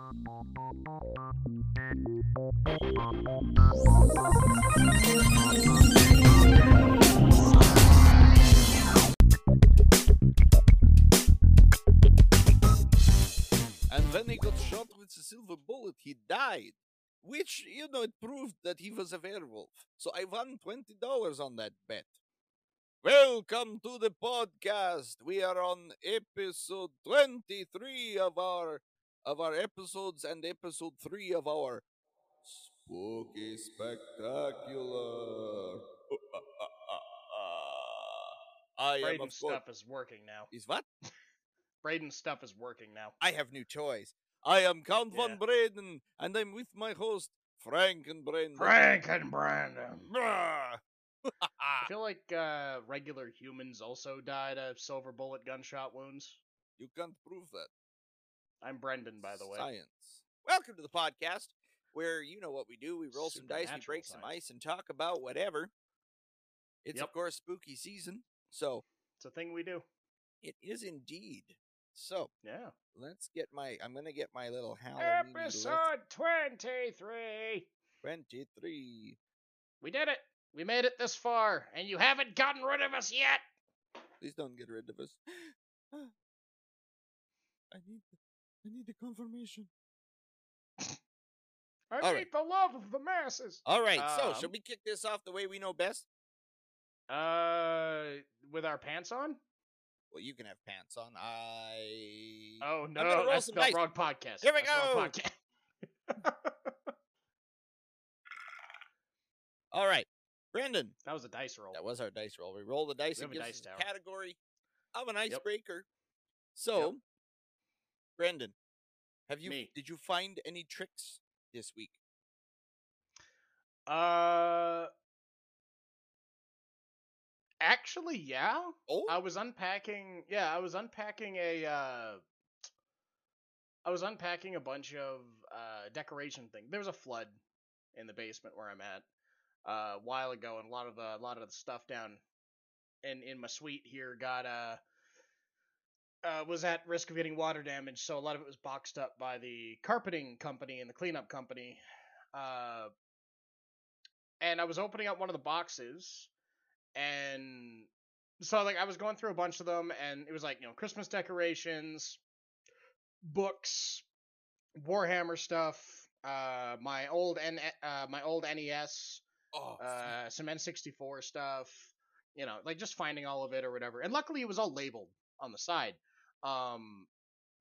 And when he got shot with a silver bullet, he died. Which, you know, it proved that he was a werewolf. So I won $20 on that bet. Welcome to the podcast. We are on episode 23 of our of our episodes and episode 3 of our Spooky Spectacular. Uh, uh, uh, I am Braden's course stuff is working now. is what? Braden's stuff is working now. I have new toys. I am Count Yeah. von Braden, and I'm with my host, Frank and Brandon. Frank and Brandon. I feel like uh, regular humans also died of silver bullet gunshot wounds. you can't prove that. I'm Brendan, by the way. Science. Welcome to the podcast, where you know what we do. We roll some dice, we break some ice, and talk about whatever. It's, of course, spooky season, so It's a thing we do. it is indeed. So, Yeah. let's get my. I'm going to get my little Halloween. Episode 23. 23. We did it. We made it this far, and you haven't gotten rid of us yet. Please don't get rid of us. I need I need the confirmation. I All need right. the love of the masses. All right, so should Um, we kick this off the way we know best? Uh, with our pants on? Well, you can have pants on. I Oh no, gonna roll that's some the dice. wrong podcast. Here we That's the wrong go. podcast. All right, Brandon. that was a dice roll. That was our dice roll. We roll the dice We and have a gives dice us tower. a category of an icebreaker. So, Brandon, have you Me. did you find any tricks this week? Uh, actually, yeah. Oh, I was unpacking. Yeah, I was unpacking a. Uh, I was unpacking a bunch of uh, decoration things. There was a flood in the basement where I'm at uh, a while ago, and a lot of the a lot of the stuff down in in my suite here got uh, uh was at risk of getting water damage. So a lot of it was boxed up by the carpeting company and the cleanup company. Uh, and I was opening up one of the boxes, and so like I was going through a bunch of them, and it was like you know Christmas decorations, books, Warhammer stuff, uh, my old N uh, my old NES, oh, uh, some N64 stuff, you know, like just finding all of it or whatever. And luckily, it was all labeled on the side. Um,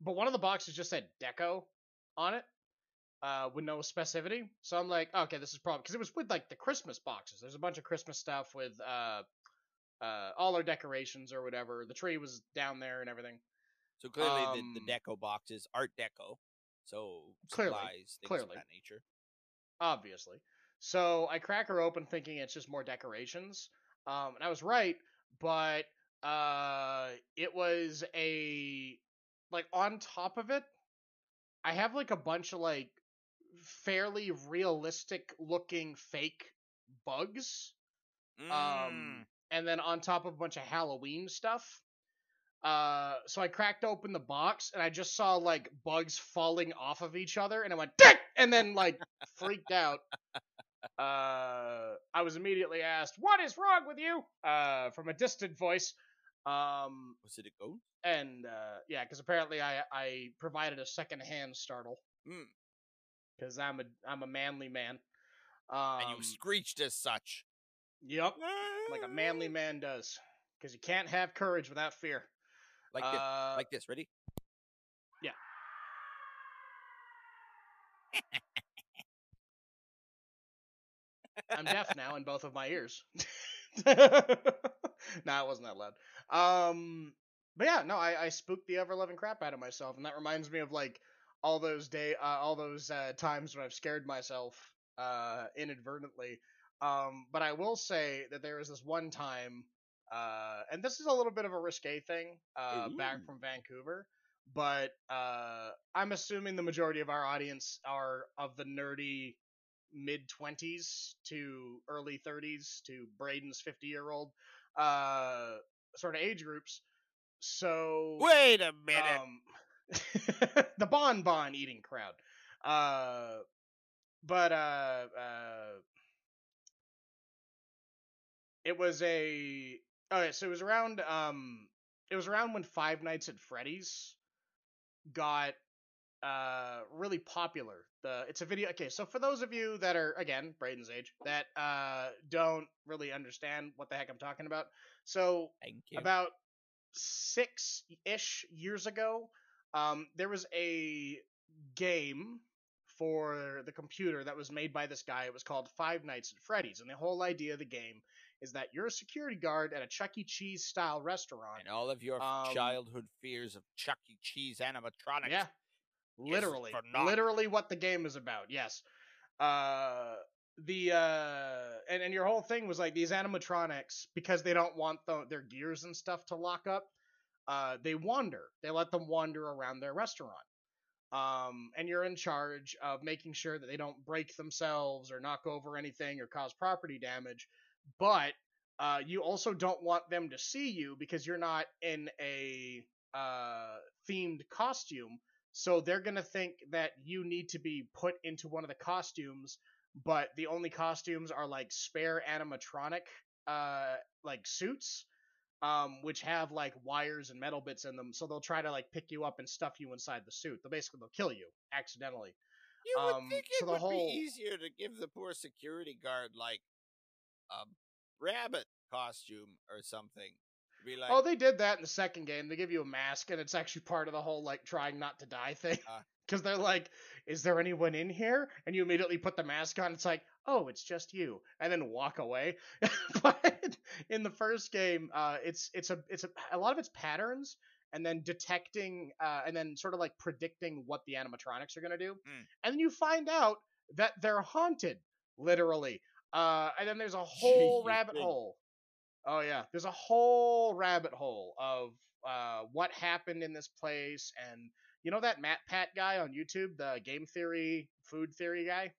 but one of the boxes just said Deco on it, uh, with no specificity. So I'm like, okay, this is probably because it was with like the Christmas boxes. There's a bunch of Christmas stuff with uh, uh, all our decorations or whatever. The tree was down there and everything. so clearly the, um, the deco box is Art Deco. So Clearly, supplies, things clearly. of that nature. obviously. So I crack her open thinking it's just more decorations. Um, and I was right, but uh, it was a like on top of it, I have like a bunch of like fairly realistic looking fake bugs. Mm. Um, and then on top of a bunch of Halloween stuff. Uh, so I cracked open the box and I just saw like bugs falling off of each other, and I went dick, and then like freaked out. Uh, I was immediately asked, "What is wrong with you?" Uh, from a distant voice. Um, was it a ghost? and uh, yeah, because apparently I I provided a secondhand startle Mm. because I'm a I'm a manly man. Um, and you screeched as such. yep, like a manly man does, because you can't have courage without fear. Like this. Uh, Like this. Ready? Yeah. I'm deaf now in both of my ears. no, it wasn't that loud. Um, but yeah, no, I, I spooked the ever loving crap out of myself, and that reminds me of like all those day, uh, all those uh, times when I've scared myself uh, inadvertently. Um, but I will say that there was this one time, uh, and this is a little bit of a risque thing, uh, back from Vancouver. But uh, I'm assuming the majority of our audience are of the nerdy mid 20s to early 30s to Braden's 50 year old uh, sort of age groups. So Wait a minute. um, the bonbon eating crowd. Uh, but uh, uh, it was a okay. So it was around um, it was around when Five Nights at Freddy's got uh really popular. The it's a video. Okay, so for those of you that are again Braden's age that uh don't really understand what the heck I'm talking about, so about six ish years ago, um, there was a game for the computer that was made by this guy. It was called Five Nights at Freddy's, and the whole idea of the game is that you're a security guard at a Chuck E. Cheese style restaurant. and all of your Um, childhood fears of Chuck E. Cheese animatronics. Yeah, literally, literally what the game is about. Yes. Uh, the uh, and and your whole thing was like these animatronics because they don't want the, their gears and stuff to lock up. Uh, they wander. They let them wander around their restaurant. Um, and you're in charge of making sure that they don't break themselves or knock over anything or cause property damage. But uh, you also don't want them to see you because you're not in a uh, themed costume. So they're gonna think that you need to be put into one of the costumes, but the only costumes are like spare animatronic uh like suits, um, which have like wires and metal bits in them. So they'll try to like pick you up and stuff you inside the suit. They'll basically they'll kill you accidentally. You would Um, think so it the would whole- be easier to give the poor security guard like a rabbit costume or something. Be like, oh, they did that in the second game. They give you a mask, and it's actually part of the whole like trying not to die thing. Because they're like, "Is there anyone in here?" And you immediately put the mask on. It's like, "Oh, it's just you," and then walk away. but in the first game, uh, it's it's a it's a, a lot of it's patterns, and then detecting, uh, and then sort of like predicting what the animatronics are gonna do, Mm. and then you find out that they're haunted, literally. Uh, and then there's a whole rabbit hole. Oh yeah, there's a whole rabbit hole of uh, what happened in this place, and you know that MatPat guy on YouTube, the game theory, food theory guy.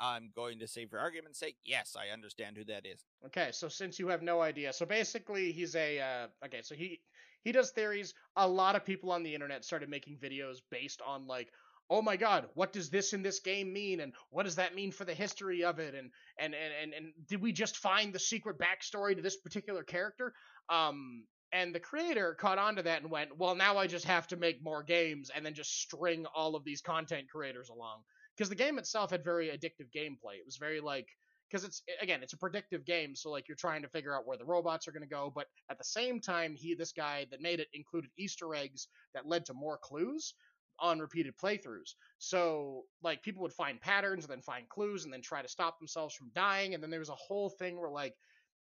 I'm going to say, for argument's sake, yes, I understand who that is. Okay, so since you have no idea, so basically he's a uh, okay, so he he does theories. A lot of people on the internet started making videos based on like, oh my god, what does this in this game mean, and what does that mean for the history of it, and and and and, and did we just find the secret backstory to this particular character? Um, and the creator caught on to that and went, well, now I just have to make more games, and then just string all of these content creators along because the game itself had very addictive gameplay. It was very like because it's again it's a predictive game so like you're trying to figure out where the robots are going to go but at the same time he this guy that made it included easter eggs that led to more clues on repeated playthroughs so like people would find patterns and then find clues and then try to stop themselves from dying and then there was a whole thing where like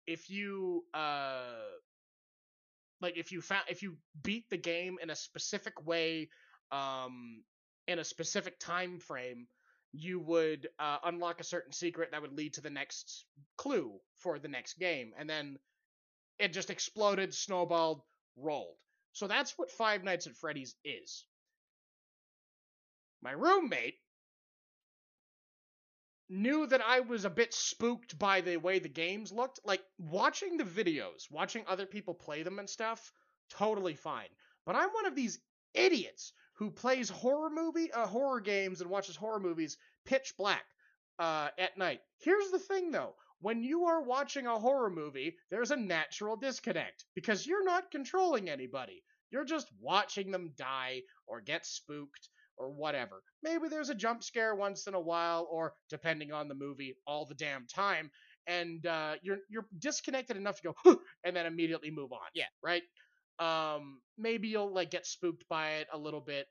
if you uh like if you found if you beat the game in a specific way um in a specific time frame you would uh, unlock a certain secret that would lead to the next clue for the next game. And then it just exploded, snowballed, rolled. So that's what Five Nights at Freddy's is. My roommate knew that I was a bit spooked by the way the games looked. Like, watching the videos, watching other people play them and stuff, totally fine. But I'm one of these idiots who plays horror movie uh, horror games and watches horror movies pitch black uh, at night. Here's the thing though. When you are watching a horror movie, there's a natural disconnect because you're not controlling anybody. You're just watching them die or get spooked or whatever. Maybe there's a jump scare once in a while or depending on the movie all the damn time and uh, you're you're disconnected enough to go and then immediately move on. Yeah. Right? Um maybe you'll like get spooked by it a little bit.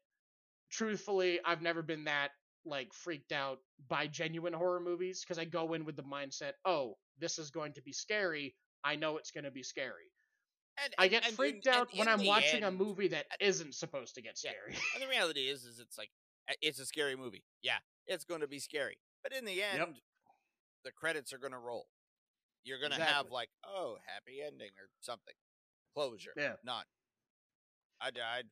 Truthfully, I've never been that like freaked out by genuine horror movies because I go in with the mindset, "Oh, this is going to be scary. I know it's going to be scary." And, I get and freaked out when I'm watching a movie that isn't supposed to get Yeah. scary. And the reality is, is it's like it's a scary movie. Yeah, it's going to be scary, but in the end, the credits are going to roll. You're going to have like, oh, happy ending or something, closure. Yeah. Not, I died.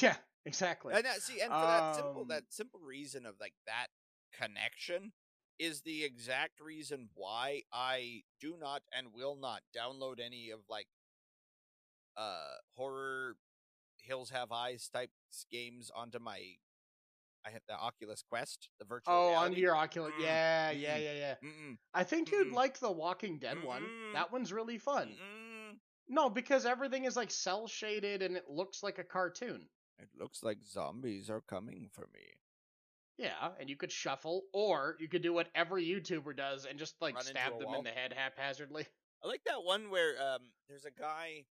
yeah, exactly. And that, see, and for that simple, Um, that simple reason of like that connection is the exact reason why I do not and will not download any of like uh horror Hills Have Eyes type games onto my. I had the Oculus Quest, the virtual. Oh, reality. onto your Oculus. Mm, Yeah, yeah, yeah, yeah. Mm-mm, I think you'd Mm-mm. like the Walking Dead one. Mm-mm. That one's really fun. No, because everything is like cel shaded and it looks like a cartoon. It looks like zombies are coming for me. Yeah, and you could shuffle, or you could do what every YouTuber does and just like Run stab them wall. in the head haphazardly. I like that one where um there's a guy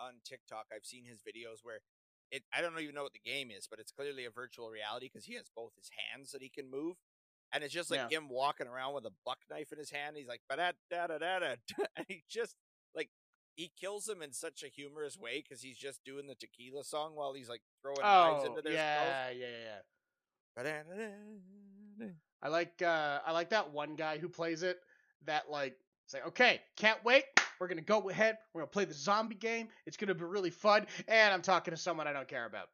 on TikTok. I've seen his videos where it I don't even know what the game is, but it's clearly a virtual reality because he has both his hands that he can move. And it's just like Yeah. him walking around with a buck knife in his hand. He's like, da da da da da and he just like he kills him in such a humorous way because he's just doing the tequila song while he's like throwing knives Oh, into their yeah, yeah, yeah. skulls. I like uh I like that one guy who plays it that like say, okay, can't wait. We're gonna go ahead. We're gonna play the zombie game. It's gonna be really fun. And I'm talking to someone I don't care about.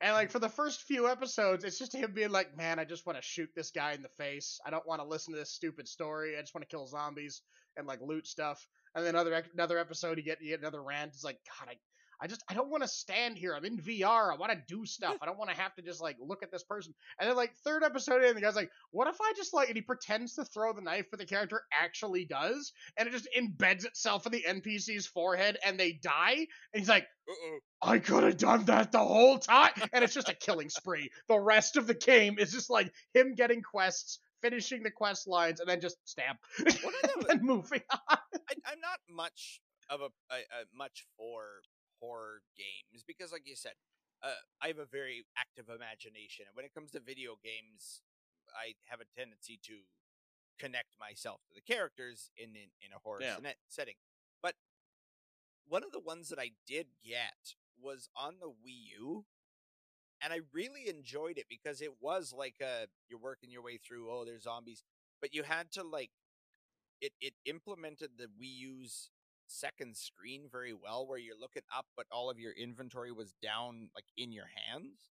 And like for the first few episodes, it's just him being like, "Man, I just want to shoot this guy in the face. I don't want to listen to this stupid story. I just want to kill zombies and like loot stuff." And then another another episode, you get you get another rant. It's like, God, I I just I don't want to stand here. I'm in VR. I want to do stuff. I don't want to have to just like look at this person. And then like third episode in, the guy's like, "What if I just like?" And he pretends to throw the knife, but the character actually does, and it just embeds itself in the NPC's forehead, and they die. And he's like, Uh-oh. "I could have done that the whole time," and it's just a killing spree. The rest of the game is just like him getting quests, finishing the quest lines, and then just stamp, and moving on. I, I'm not much of a, a, a much for horror games because, like you said, uh, I have a very active imagination, and when it comes to video games, I have a tendency to connect myself to the characters in in, in a horror Yeah. setting. But one of the ones that I did get was on the Wii U. And I really enjoyed it because it was like uh you're working your way through, oh, there's zombies. But you had to like it it implemented the Wii U's second screen very well where you're looking up but all of your inventory was down like in your hands.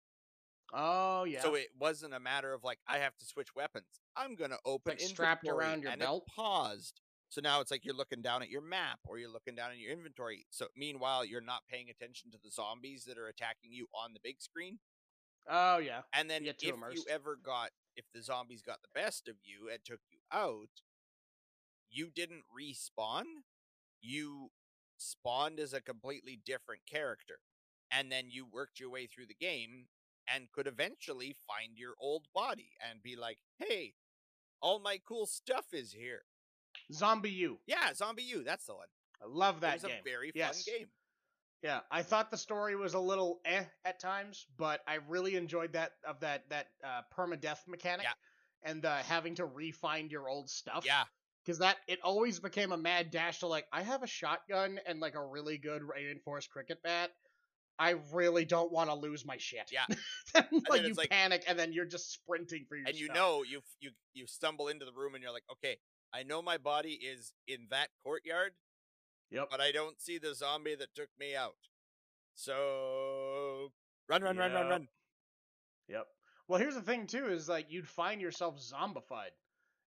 Oh yeah. So it wasn't a matter of like I have to switch weapons. I'm gonna open like strapped around your and belt? Paused. So now it's like you're looking down at your map or you're looking down at your inventory. So meanwhile you're not paying attention to the zombies that are attacking you on the big screen. oh yeah. And then if too you ever got if the zombies got the best of you and took you out, you didn't respawn. You spawned as a completely different character. And then you worked your way through the game and could eventually find your old body and be like, "Hey, all my cool stuff is here." ZombiU. Yeah, ZombiU, that's the one. I love It that was game. a very Yes. fun game. Yeah, I thought the story was a little eh at times, but I really enjoyed that of that that uh, permadeath mechanic Yeah. and uh, having to re-find your old stuff. Yeah, because that it always became a mad dash to like I have a shotgun and like a really good reinforced cricket bat. I really don't want to lose my shit. Yeah. like you like- panic and then you're just sprinting for your and you stuff. know you you you stumble into the room and you're like, "Okay, I know my body is in that courtyard, Yep. but I don't see the zombie that took me out. So run, run, run, run, run. Yep. Well, here's the thing too: is like you'd find yourself zombified,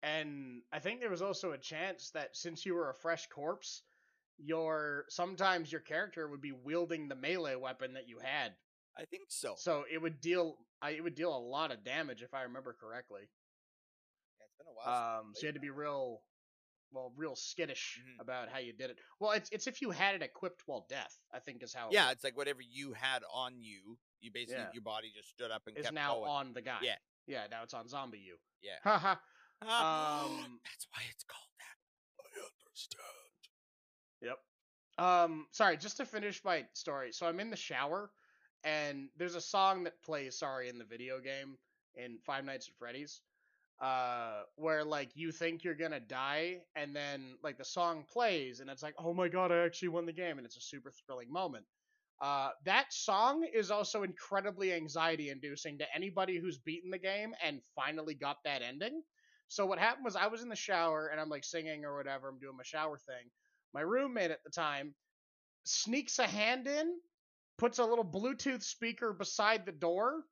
and I think there was also a chance that since you were a fresh corpse, your sometimes your character would be wielding the melee weapon that you had, I think so. so it would deal. I it would deal a lot of damage if I remember correctly. Yeah, it's been a while. Um, so you had to be real, well, real skittish Mhm. about how you did it. Well, it's it's if you had it equipped while death. I think is how. it yeah, it's like whatever you had on you, you basically Yeah. your body just stood up and is now going. on the guy. Yeah. Yeah. Now it's on zombie you. Yeah. Haha. Um, that's why it's called that. I understand. Yep. Um, sorry, just to finish my story. So I'm in the shower, and there's a song that plays, sorry, in the video game in Five Nights at Freddy's, uh, where like you think you're gonna die, and then like the song plays, and it's like, oh my god, I actually won the game, and it's a super thrilling moment. Uh, that song is also incredibly anxiety inducing to anybody who's beaten the game and finally got that ending. So what happened was I was in the shower and I'm like singing or whatever, I'm doing my shower thing my roommate at the time sneaks a hand in, puts a little Bluetooth speaker beside the door,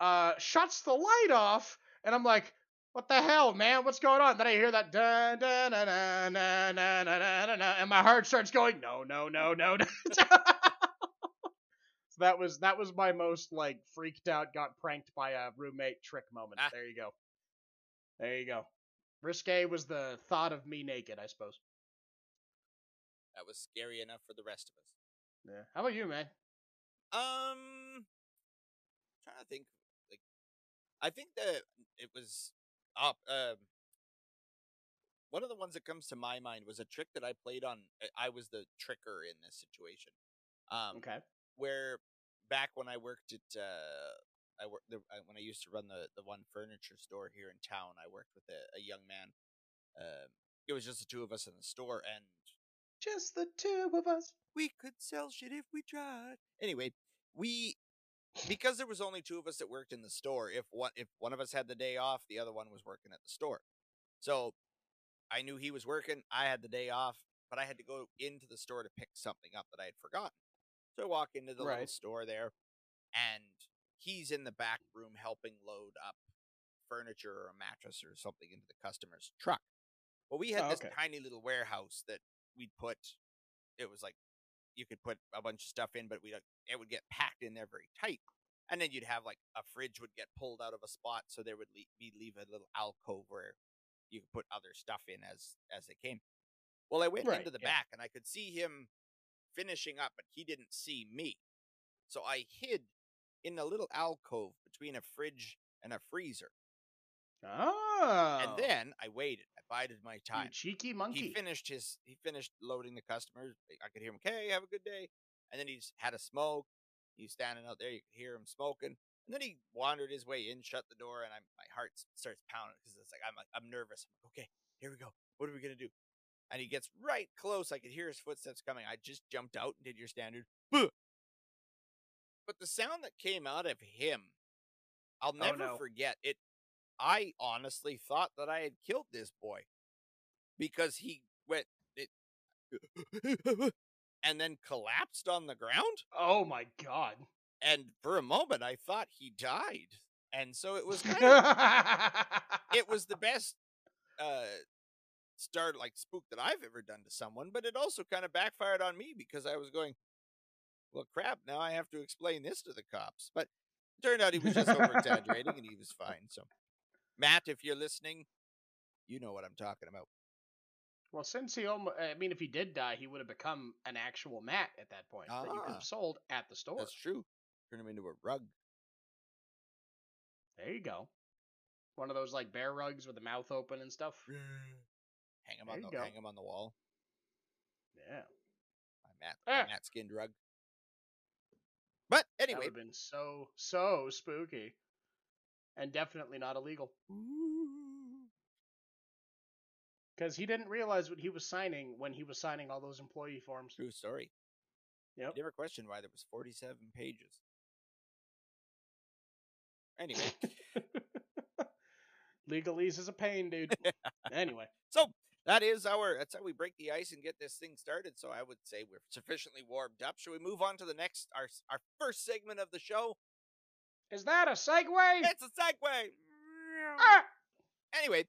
uh, shuts the light off, and I'm like, what the hell, man? What's going on? Then I hear that dun dun dun dun dun dun dun dun, dun, and my heart starts going, no, no, no, no. no. that was that was my most like freaked out, got pranked by a roommate trick moment. Ah. There you go. There you go. Risque was the thought of me naked, I suppose. That was scary enough for the rest of us. Yeah. How about you, man? Um, trying to think. Like, I think that it was up. Um, one of the ones that comes to my mind was a trick that I played on. I- I was the tricker in this situation. Um, Okay. where back when I worked at uh, I worked the, I, when I used to run the the one furniture store here in town. I worked with a, a young man. Um, it was just the two of us in the store, and Just the two of us. we could sell shit if we tried. Anyway, we because there was only two of us that worked in the store. If one if one of us had the day off, the other one was working at the store. So I knew he was working. I had the day off, but I had to go into the store to pick something up that I had forgotten. So I walk into the little store there, and he's in the back room helping load up furniture or a mattress or something into the customer's truck. Well, we had Oh, this okay. tiny little warehouse that we'd put. It was like you could put a bunch of stuff in, but we it would get packed in there very tight. And then you'd have like a fridge would get pulled out of a spot, so there would le- be leave a little alcove where you could put other stuff in as as they came. Well, I went Right, into the yeah. back and I could see him finishing up, but he didn't see me. So I hid in a little alcove between a fridge and a freezer. Oh. And then I waited. I bided my you time. cheeky monkey. He finished his he finished loading the customers. Eh, I could hear him, okay, have a good day. And then he just had a smoke. He's standing out there, you could hear him smoking. And then he wandered his way in, shut the door, and I, my heart starts pounding because it's like I'm like, I'm nervous. I'm like, okay, here we go. What are we gonna do? And he gets right close. I could hear his footsteps coming. I just jumped out and did your standard. "Buh." But the sound that came out of him, I'll Oh, never no. forget it. I honestly thought that I had killed this boy because he went it, and then collapsed on the ground. oh my god. And for a moment, I thought he died. And so it was kind of it was the best uh start like spook that I've ever done to someone, but it also kind of backfired on me because I was going, well, crap. Now I have to explain this to the cops. But it turned out he was just over exaggerating, and he was fine. So, Matt, if you're listening, you know what I'm talking about. Well, since he almost, I mean, if he did die, he would have become an actual mat at that point that you could Ah. have sold at the store. That's true. Turn him into a rug. There you go. One of those like bear rugs with the mouth open and stuff. Hang him There on the go. hang him on the wall. Yeah. My Matt, Ah. my Matt skinned rug. But anyway, That would have been so, so spooky. And definitely not illegal. Because he didn't realize what he was signing when he was signing all those employee forms. True story. Yep. Never questioned why there was 47 pages. Anyway, Legalese is a pain, dude. anyway. so that is our that's how we break the ice and get this thing started. So I would say we're sufficiently warmed up. Should we move on to the next our our first segment of the show? Is that a segue? It's a segue. Ah! Anyway,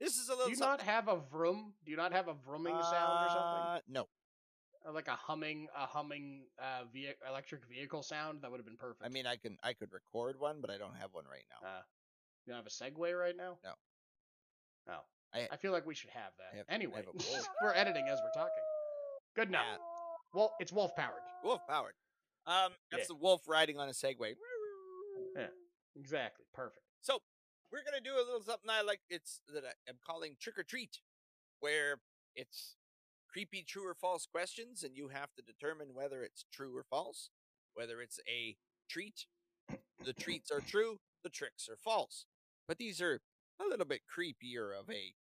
this is a little. Do you not have a vroom? Do you not have a vrooming sound or something? Uh, No, Or like a humming, a humming uh, ve- electric vehicle sound? That would have been perfect. I mean I can I could record one, but I don't have one right now. Uh, you don't have a segue right now? No. Oh. I- I, feel like we should have that. Have- anyway, have we're editing as we're talking. Good enough. Yeah. Well, it's wolf powered. Wolf powered. Um, that's Yeah. the wolf riding on a Segway. Yeah. Exactly. Perfect. So we're gonna do a little something I like. It's that I am calling trick or treat, where it's creepy true or false questions, and you have to determine whether it's true or false. Whether it's a treat, the treats are true, the tricks are false. But these are a little bit creepier of a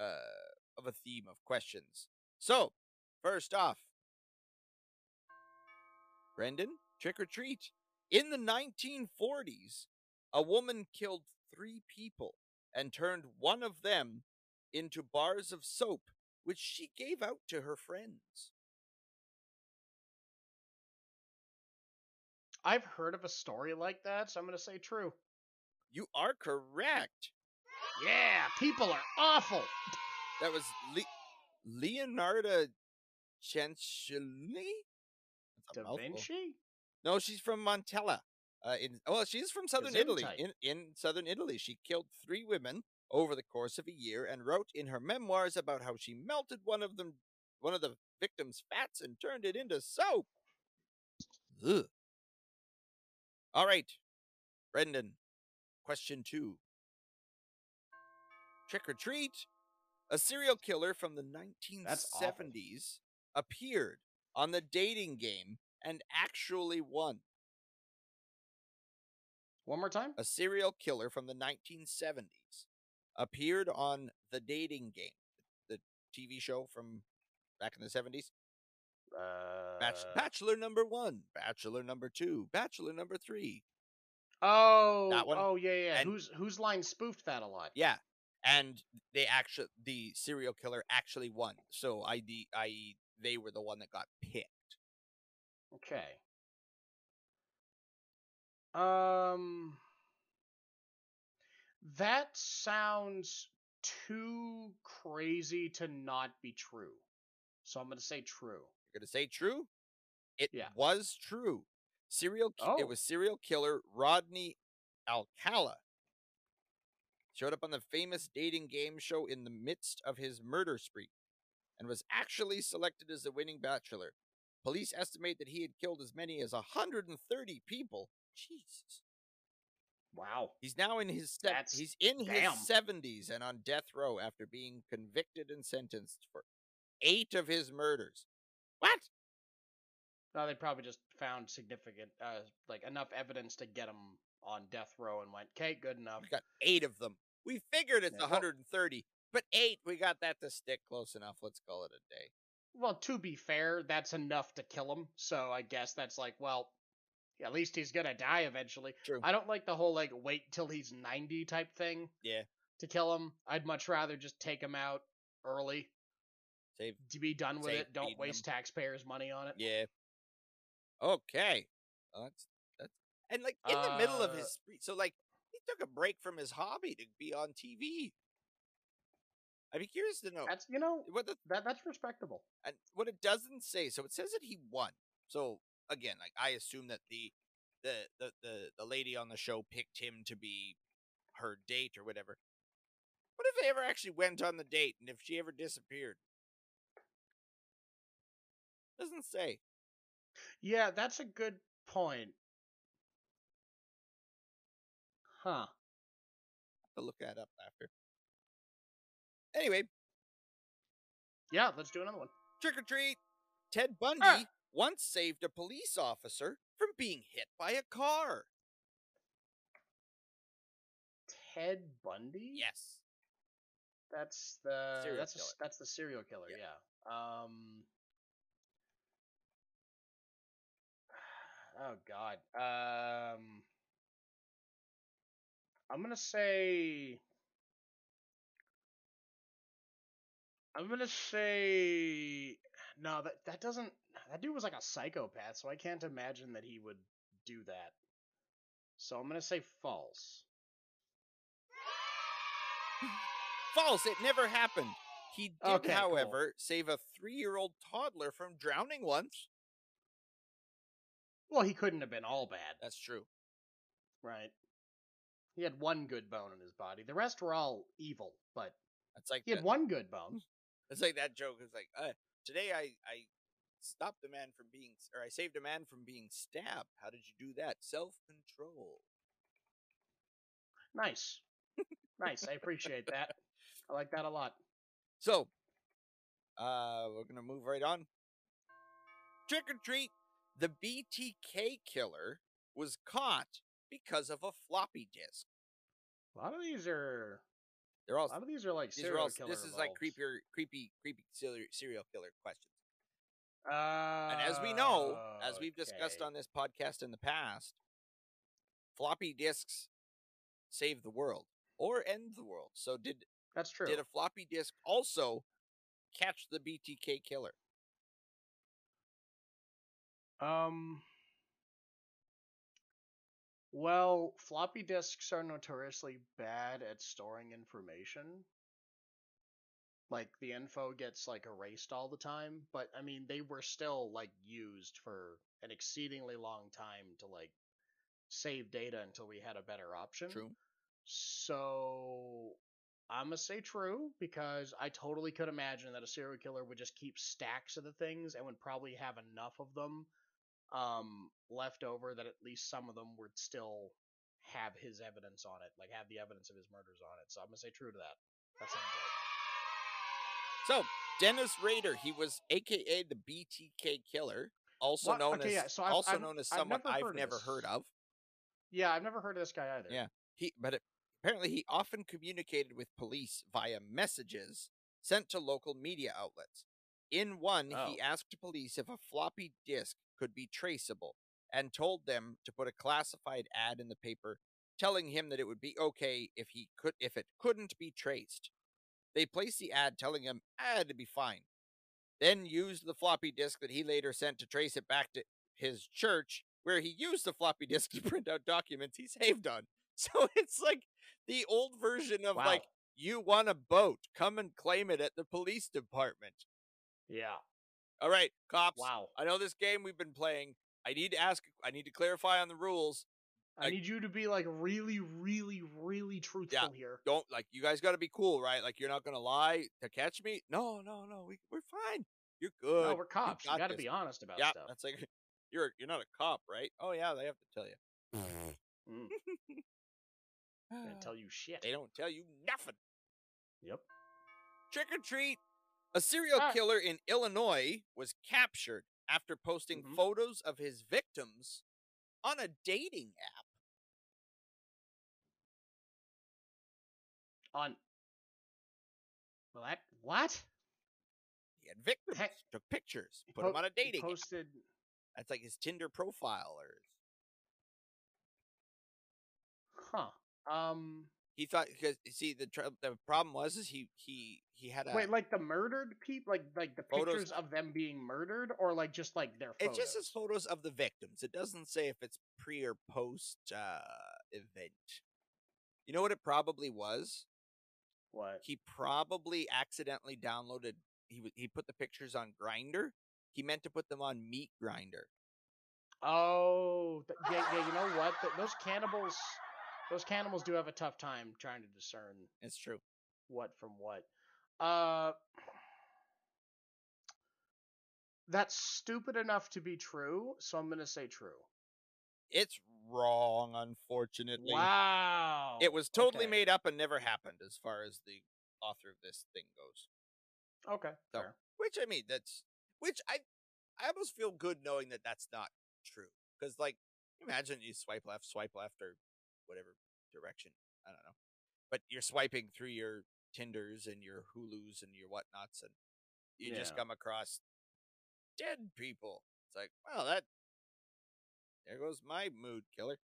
uh, of a theme of questions. So first off, Brendan, trick or treat. In the 1940s, a woman killed three people and turned one of them into bars of soap, which she gave out to her friends. I've heard of a story like that, so I'm going to say true. You are correct. Yeah, people are awful. That was Le- Leonardo Cianciulli. Da. Vinci? No, she's from Montella. Uh, in well, she's from southern Italy. In in southern Italy, she killed three women over the course of a year and wrote in her memoirs about how she melted one of them, one of the victims' fats, and turned it into soap. Ugh. All right, Brendan. Question two. Trick or treat. A serial killer from the 1970s appeared on the dating game and actually won. One more time. A serial killer from the 1970s appeared on the dating game, the TV show from back in the 70s. Uh, Bach- Bachelor number one, Bachelor number two, Bachelor number three. oh, that one. oh yeah, yeah. And- whose whose line spoofed that a lot? Yeah. And they actually, the serial killer actually won. So, ID, i.e., they were the one that got picked. Okay. Um that sounds too crazy to not be true. So I'm going to say true. You're going to say true? It Yeah. was true. Serial, Oh. it was serial killer Rodney Alcala. Showed up on the famous dating game show in the midst of his murder spree and was actually selected as the winning bachelor. Police estimate that he had killed as many as 130 people. Jesus. Wow. He's now in his se- he's in damn. his 70s and on death row after being convicted and sentenced for 8 of his murders. What? No, they probably just found significant uh like enough evidence to get him on death row and went, "Okay, good enough." We got eight of them. We figured it's Yeah, well- 130, but eight, we got that to stick close enough. Let's call it a day. Well, to be fair, that's enough to kill him. So I guess that's like, well, at least he's gonna die eventually. True. I don't like the whole like wait till he's ninety type thing Yeah. to kill him. I'd much rather just take him out early Save. to be done with it. Don't waste taxpayers' money on it. Yeah. Okay. Well, that's that's and like in the middle of Uh, his so like took a break from his hobby to be on TV. I'd be curious to know That's you know what the that that's respectable. and what it doesn't say. So it says that he won. So again, like I assume that the the the the, the lady on the show picked him to be her date or whatever. What if they ever actually went on the date and if she ever disappeared? Doesn't say. Yeah, that's a good point. Huh. I'll look that up after. Anyway, Yeah, let's do another one. trick or treat. Ted Bundy Ah. once saved a police officer from being hit by a car. Ted Bundy? Yes. That's the Serial that's a killer. that's the serial killer. Yeah. Yeah. Um. Oh God. Um. I'm gonna say. I'm gonna say no. That that doesn't. That dude was like a psychopath, so I can't imagine that he would do that. So I'm gonna say false. False. It never happened. He did, Okay, cool. however, save a three-year-old toddler from drowning once. Well, he couldn't have been all bad. That's true. Right. He had one good bone in his body. The rest were all evil, but That's like he had one good bone. It's like that joke. It's like, uh, today I I stopped a man from being, or I saved a man from being stabbed. How did you do that? Self control. Nice. nice. I appreciate that. I like that a lot. So, uh, we're gonna move right on. Trick or treat. The BTK killer was caught because of a floppy disk. A lot of these are They're all. a lot of these are like these are serial all killer this is like creepier, creepy, creepy serial serial killer questions. Uh, And as we know, as we've discussed on this podcast in the past, floppy disks save the world or end the world. So did That's true. did a floppy disk also catch the BTK killer? Um. Well, floppy disks are notoriously bad at storing information. Like the info gets like erased all the time, but I mean they were still like used for an exceedingly long time to like save data until we had a better option. True. So I'm gonna say true because I totally could imagine that a serial killer would just keep stacks of the things and would probably have enough of them um, left over that at least some of them would still have his evidence on it, like have the evidence of his murders on it. So I'm gonna say true to that. That sounds So Dennis Rader, he was AKA the BTK killer, also What? known Okay, as yeah, so I've- also I've- known as I've someone never I've heard never this. heard of. Yeah, I've never heard of this guy either. Yeah. He but it, apparently he often communicated with police via messages sent to local media outlets. In one, Oh. he asked police if a floppy disk could be traceable and told them to put a classified ad in the paper telling him that it would be okay if he could if it couldn't be traced. They placed the ad telling him ah, it'd be fine. Then used the floppy disk that he later sent to trace it back to his church, where he used the floppy disk to print out documents he saved on. So it's like the old version of Wow. like you want a boat, come and claim it at the police department. Yeah. All right, cops. Wow. I know this game we've been playing. I need to ask. I need to clarify on the rules. I Like- need you to be like really, really, really truthful here. Don't like you guys got to be cool, right? Like you're not gonna lie to catch me. No, no, no. We we're fine. You're good. No, we're cops. You got got to be honest about yeah, stuff. that's like you're you're not a cop, right? Oh yeah, they have to tell you. Mm, gonna tell you shit. they don't tell you nothing. Yep. Trick or treat. A serial Ah. killer in Illinois was captured after posting Mhm. photos of his victims on a dating app. On. Well, that what? He had victims, Heck, took pictures, put them po- on a dating app. posted. That's like his Tinder profile or Huh. Um. He thought because see the tr- the problem was is he he he had a Wait, like the murdered people, like like the Photos- pictures of them being murdered, or like just like their it just says photos of the victims. It doesn't say if it's pre or post uh event. You know what it probably was? What? He probably accidentally downloaded. He w- he put the pictures on Grindr. He meant to put them on Meat Grinder. Oh, yeah, yeah. You know what? Th- those cannibals, those cannibals do have a tough time trying to discern It's true. what from what. Uh, that's stupid enough to be true, so I'm gonna say true. It's wrong, unfortunately. Wow. It was totally Okay. made up and never happened, as far as the author of this thing goes. Okay. So, fair. which I mean, that's which I I almost feel good knowing that that's not true. Because like, imagine you swipe left, swipe left, or whatever direction. I don't know, but you're swiping through your Tinders and your Hulus and your whatnots, and you just come across dead people. It's like, well, that there goes my mood killer.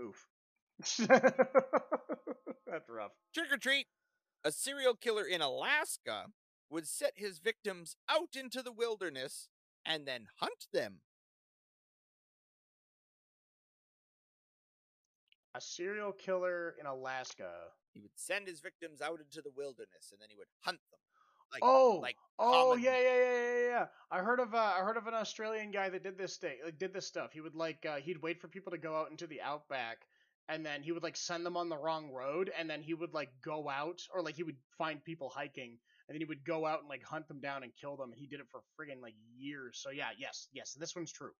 Oof. That's rough. Trick or treat! A serial killer in Alaska would set his victims out into the wilderness and then hunt them. A serial killer in Alaska. He would send his victims out into the wilderness and then he would hunt them. Like, oh, like oh yeah, yeah, yeah, yeah, yeah. I heard of uh, I heard of an Australian guy that did this thing, like did this stuff. He would like uh, he'd wait for people to go out into the outback, and then he would like send them on the wrong road, and then he would like go out, or like he would find people hiking, and then he would go out and like hunt them down and kill them, and he did it for friggin' like years. So yeah, yes, yes, this one's true.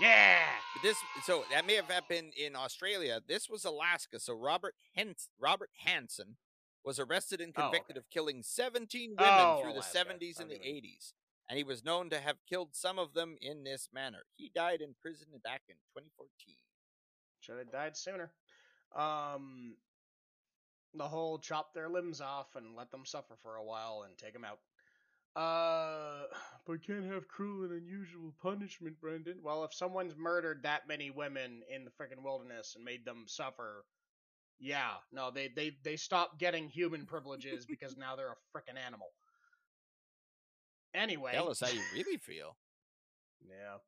Yeah. this so that may have happened in Australia. This was Alaska. So Robert Hens- Robert Hansen was arrested and Oh, convicted of killing 17 women Oh, through the Alaska. 70s and the Okay. 80s. And he was known to have killed some of them in this manner. He died in prison back in 2014. Should have died sooner. Um, the whole chop their limbs off and let them suffer for a while and take them out. Uh, but can't have cruel and unusual punishment, Brendan. Well, if someone's murdered that many women in the freaking wilderness and made them suffer, yeah, no, they they they stop getting human privileges because now they're a freaking animal. Anyway, Tell us how you really feel. yeah.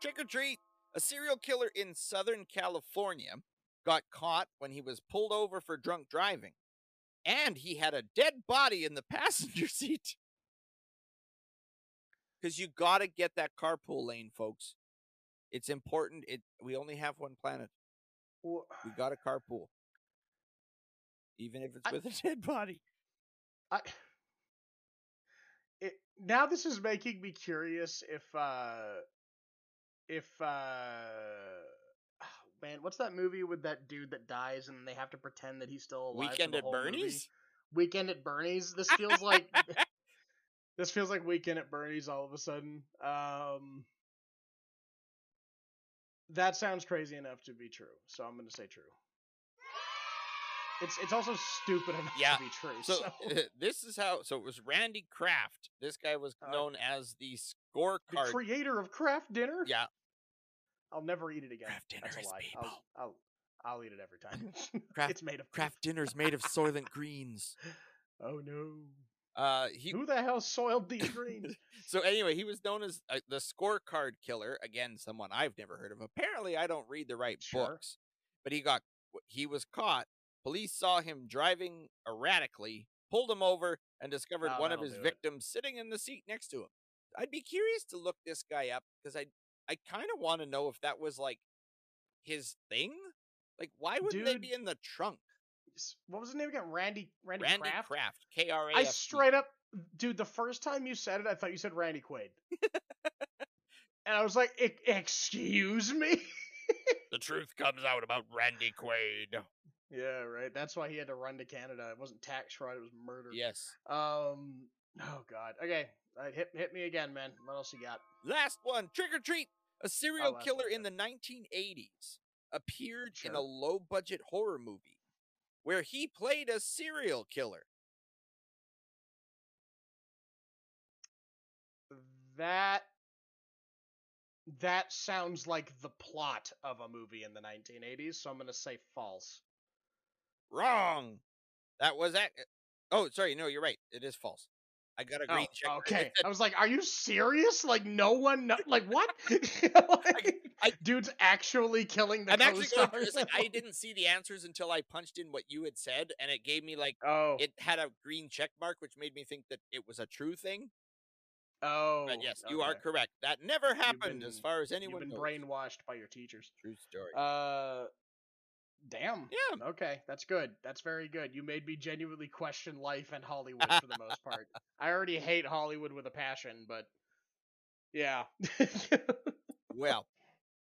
Trick or treat! A serial killer in Southern California got caught when he was pulled over for drunk driving. And he had a dead body in the passenger seat. Because you got to get that carpool lane, folks. It's important. It we only have one planet. We got a carpool, even if it's I- with a dead body. I, it, now this is making me curious if uh if uh man what's that movie with that dude that dies and they have to pretend that he's still alive Weekend at whole movie? Bernie's. Weekend at Bernie's. This feels like this feels like Weekend at Bernie's all of a sudden. Um that sounds crazy enough to be true, so I'm gonna say true. It's it's also stupid enough Yeah, to be true. So So, this is how. So it was Randy Kraft. This guy was Uh, known as the the scorecard. creator of Kraft Dinner. yeah, I'll never eat it again. Kraft That's dinners, a lie. I'll, I'll I'll eat it every time. Kraft- it's made of Kraft dinners made of Soylent Greens. Oh no! Uh, he Who the hell soiled these greens? so anyway, he was known as uh, the scorecard killer. Again, someone I've never heard of. Apparently, I don't read the right Sure. books. But he got he was caught. Police saw him driving erratically, pulled him over, and discovered Oh, one of his do it. victims sitting in the seat next to him. I'd be curious to look this guy up because I I kind of want to know if that was like his thing. Like, why would they be in the trunk? What was his name again? Randy Randy, Randy Kraft. Kraft, K R A. I straight up, dude. The first time you said it, I thought you said Randy Quaid, and I was like, "E- "Excuse me." The truth comes out about Randy Quaid. yeah, right. That's why he had to run to Canada. It wasn't tax fraud; it was murder. Yes. Um. Oh God. Okay. Right, hit hit me again, man. What else you got? Last one, Trick or Treat. A serial last killer one, in the 1980s appeared in a low budget horror movie where he played a serial killer. That that sounds like the plot of a movie in the 1980s, so I'm gonna say false. Wrong. That was that. Oh, sorry. No, you're right. It is false. I got a green Oh, check. Okay. said- I was like, "Are you serious? Like, no one, kno- like, what? like, I- dude's actually killing the I'm actually going through co-stars? this. Like, I didn't see the answers until I punched in what you had said, and it gave me like Oh, it had a green check mark, which made me think that it was a true thing. oh. But yes, you are correct. That never happened, as far as anyone You've been knows. brainwashed by your teachers. True story. Uh, damn. yeah. Okay, that's good. That's very good. You made me genuinely question life and Hollywood for the most part. I already hate Hollywood with a passion, but yeah. Well,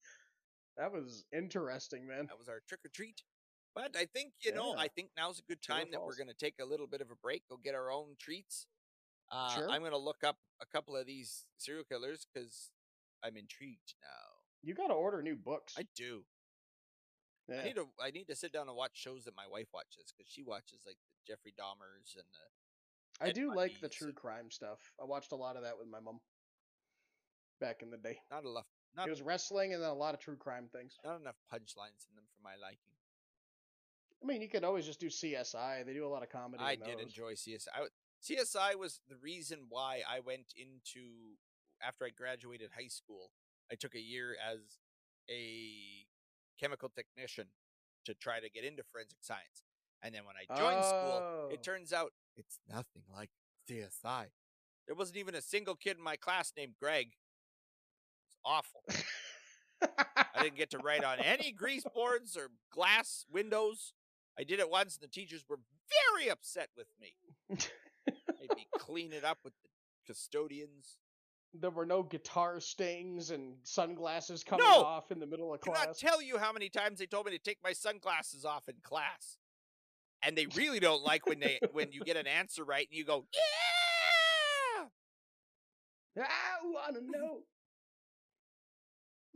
that was interesting, man. that was our trick or treat. But I think you know, I think now's a good time that we're going to take a little bit of a break, go get our own treats. Uh, Sure. I'm going to look up a couple of these serial killers because I'm intrigued now. You got to order new books. I do. Yeah. I need to. I need to sit down and watch shows that my wife watches because she watches like the Jeffrey Dahmers and the I Ted do like the true and- crime stuff. I watched a lot of that with my mom back in the day. not enough. Not It was wrestling and then a lot of true crime things. not enough punchlines in them for my liking. I mean, you could always just do CSI. They do a lot of comedy. I did enjoy CSI. I CSI was the reason why I went into after I graduated high school. I took a year as a chemical technician to try to get into forensic science. And then when I joined school, Oh. it turns out it's nothing like CSI. There wasn't even a single kid in my class named Greg. It's awful. I didn't get to write on any grease boards or glass windows. I did it once, and the teachers were very upset with me. Made me clean it up with the custodians. There were no guitar stings and sunglasses coming No! off in the middle of class. I cannot tell you how many times they told me to take my sunglasses off in class. And they really don't like when they when you get an answer right and you go, yeah. I wanna know.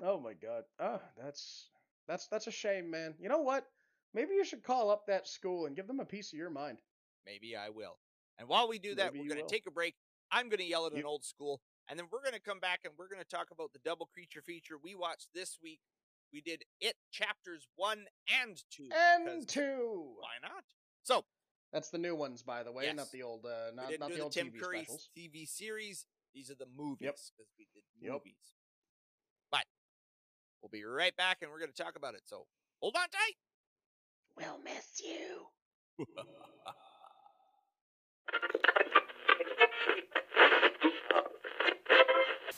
oh my god. Ah, that's that's that's a shame, man. You know what? Maybe you should call up that school and give them a piece of your mind. Maybe I will. And while we do that, Maybe we're you going to take a break. I'm going to yell at an old school, and then we're going to come back and we're going to talk about the double creature feature we watched this week. We did it chapters one and two. And two. Why not? So That's the new ones, by the way, Yes. not the old, uh, not do the the old Tim TV Curry specials. TV series. These are the movies because we did Yep. movies. But we'll be right back, and we're going to talk about it. So hold on tight. We'll miss you.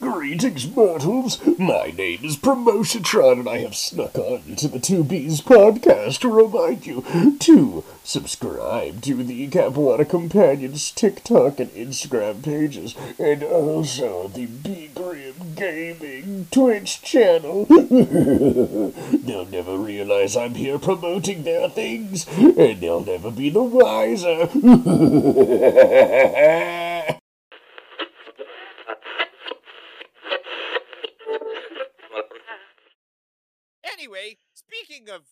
Greetings, mortals. My name is Promotiontron, and I have snuck on to the Two Bees podcast to remind you to subscribe to the Capuana Companions TikTok and Instagram pages, and also the Bee Grim Gaming Twitch channel. they'll never realize I'm here promoting their things, and they'll never be the wiser. Anyway, speaking of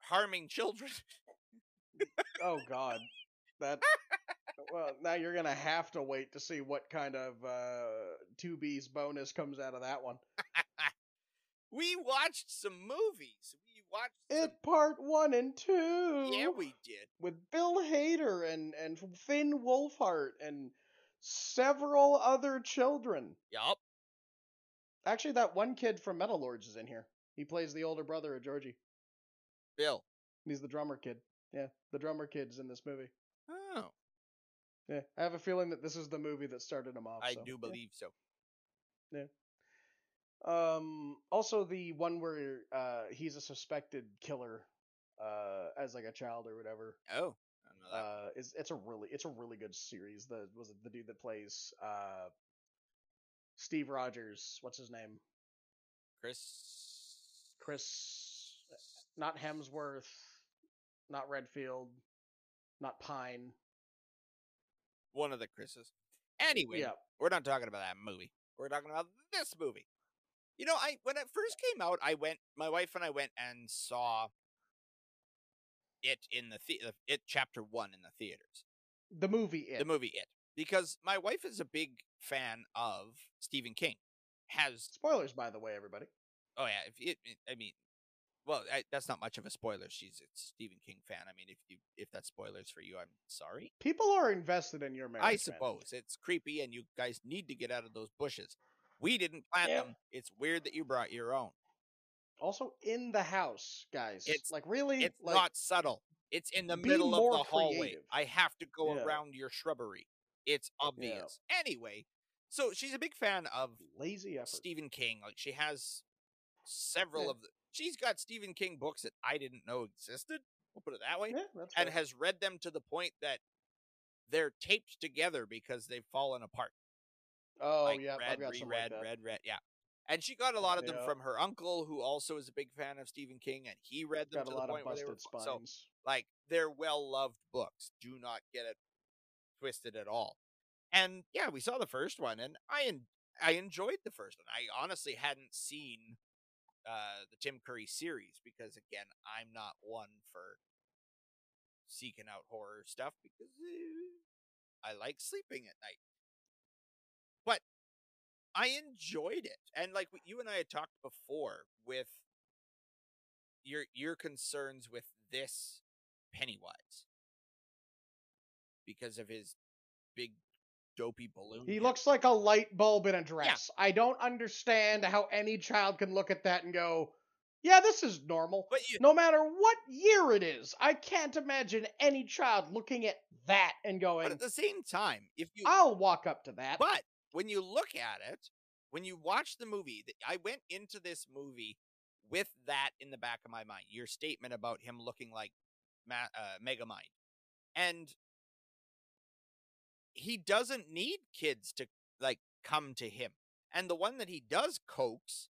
harming children, Oh God, that. well, now you're gonna have to wait to see what kind of uh, two B's bonus comes out of that one. we watched some movies. We watched some- It part one and two. Yeah, we did. with Bill Hader and and Finn Wolfhard and several other children. Yup. Actually, that one kid from Metal Lords is in here. He plays the older brother of Georgie. Bill. He's the drummer kid. Yeah, the drummer kid's in this movie. Oh, Yeah, I have a feeling that this is the movie that started him off. I so, do yeah. believe so. Yeah. Um, also the one where uh he's a suspected killer, uh, as like a child or whatever. Oh, I know that. Uh, is it's a really it's a really good series. The was it the dude that plays uh Steve Rogers? What's his name? Chris. Chris, not Hemsworth, not Redfield, not Pine. One of the Chris's. Anyway, Yeah, we're not talking about that movie. We're talking about this movie. You know, I when it first came out, I went. My wife and I went and saw it in the, the it chapter one in the theaters. the movie it. The movie It, because my wife is a big fan of Stephen King. Has Spoilers, by the way, everybody. Oh yeah, if it, it- I mean, well, I, that's not much of a spoiler. She's a Stephen King fan. I mean, if you if that's spoilers for you, I'm sorry. People are invested in your marriage. I man. suppose it's creepy, and you guys need to get out of those bushes. We didn't plant Yeah. them. It's weird that you brought your own. Also in the house, guys. It's- like really. It's like, not subtle. It's in the middle of the hallway. creative. I have to go Yeah. around your shrubbery. It's obvious. Anyway, so she's a big fan of lazy effort. Stephen King. Like she has several Yeah. of the. She's got Stephen King books that I didn't know existed. We'll put it that way. Yeah, And has read them to the point that they're taped together because they've fallen apart. Oh like yeah, read, I've got some like reread, that. read, read. Yeah. And she got a lot of them Yeah. from her uncle, who also is a big fan of Stephen King, and he read them Got to the point where they were so like they're well loved books. Do not get it twisted at all. And yeah, we saw the first one, and I en- I enjoyed the first one. I honestly hadn't seen uh, the Tim Curry series because again, I'm not one for seeking out horror stuff because eh, I like sleeping at night. But I enjoyed it, and like you and I had talked before with your your concerns with this Pennywise because of his big dopey balloon. He head. looks like a light bulb in a dress. I don't understand how any child can look at that and go, "Yeah, this is normal." but you, No matter what year it is, I can't imagine any child looking at that and going. but at the same time, if you "I'll walk up to that." But when you look at it, when you watch the movie, I went into this movie with that in the back of my mind. Your statement about him looking like Ma- uh, Megamind, and he doesn't need kids to like come to him. And the one that he does coax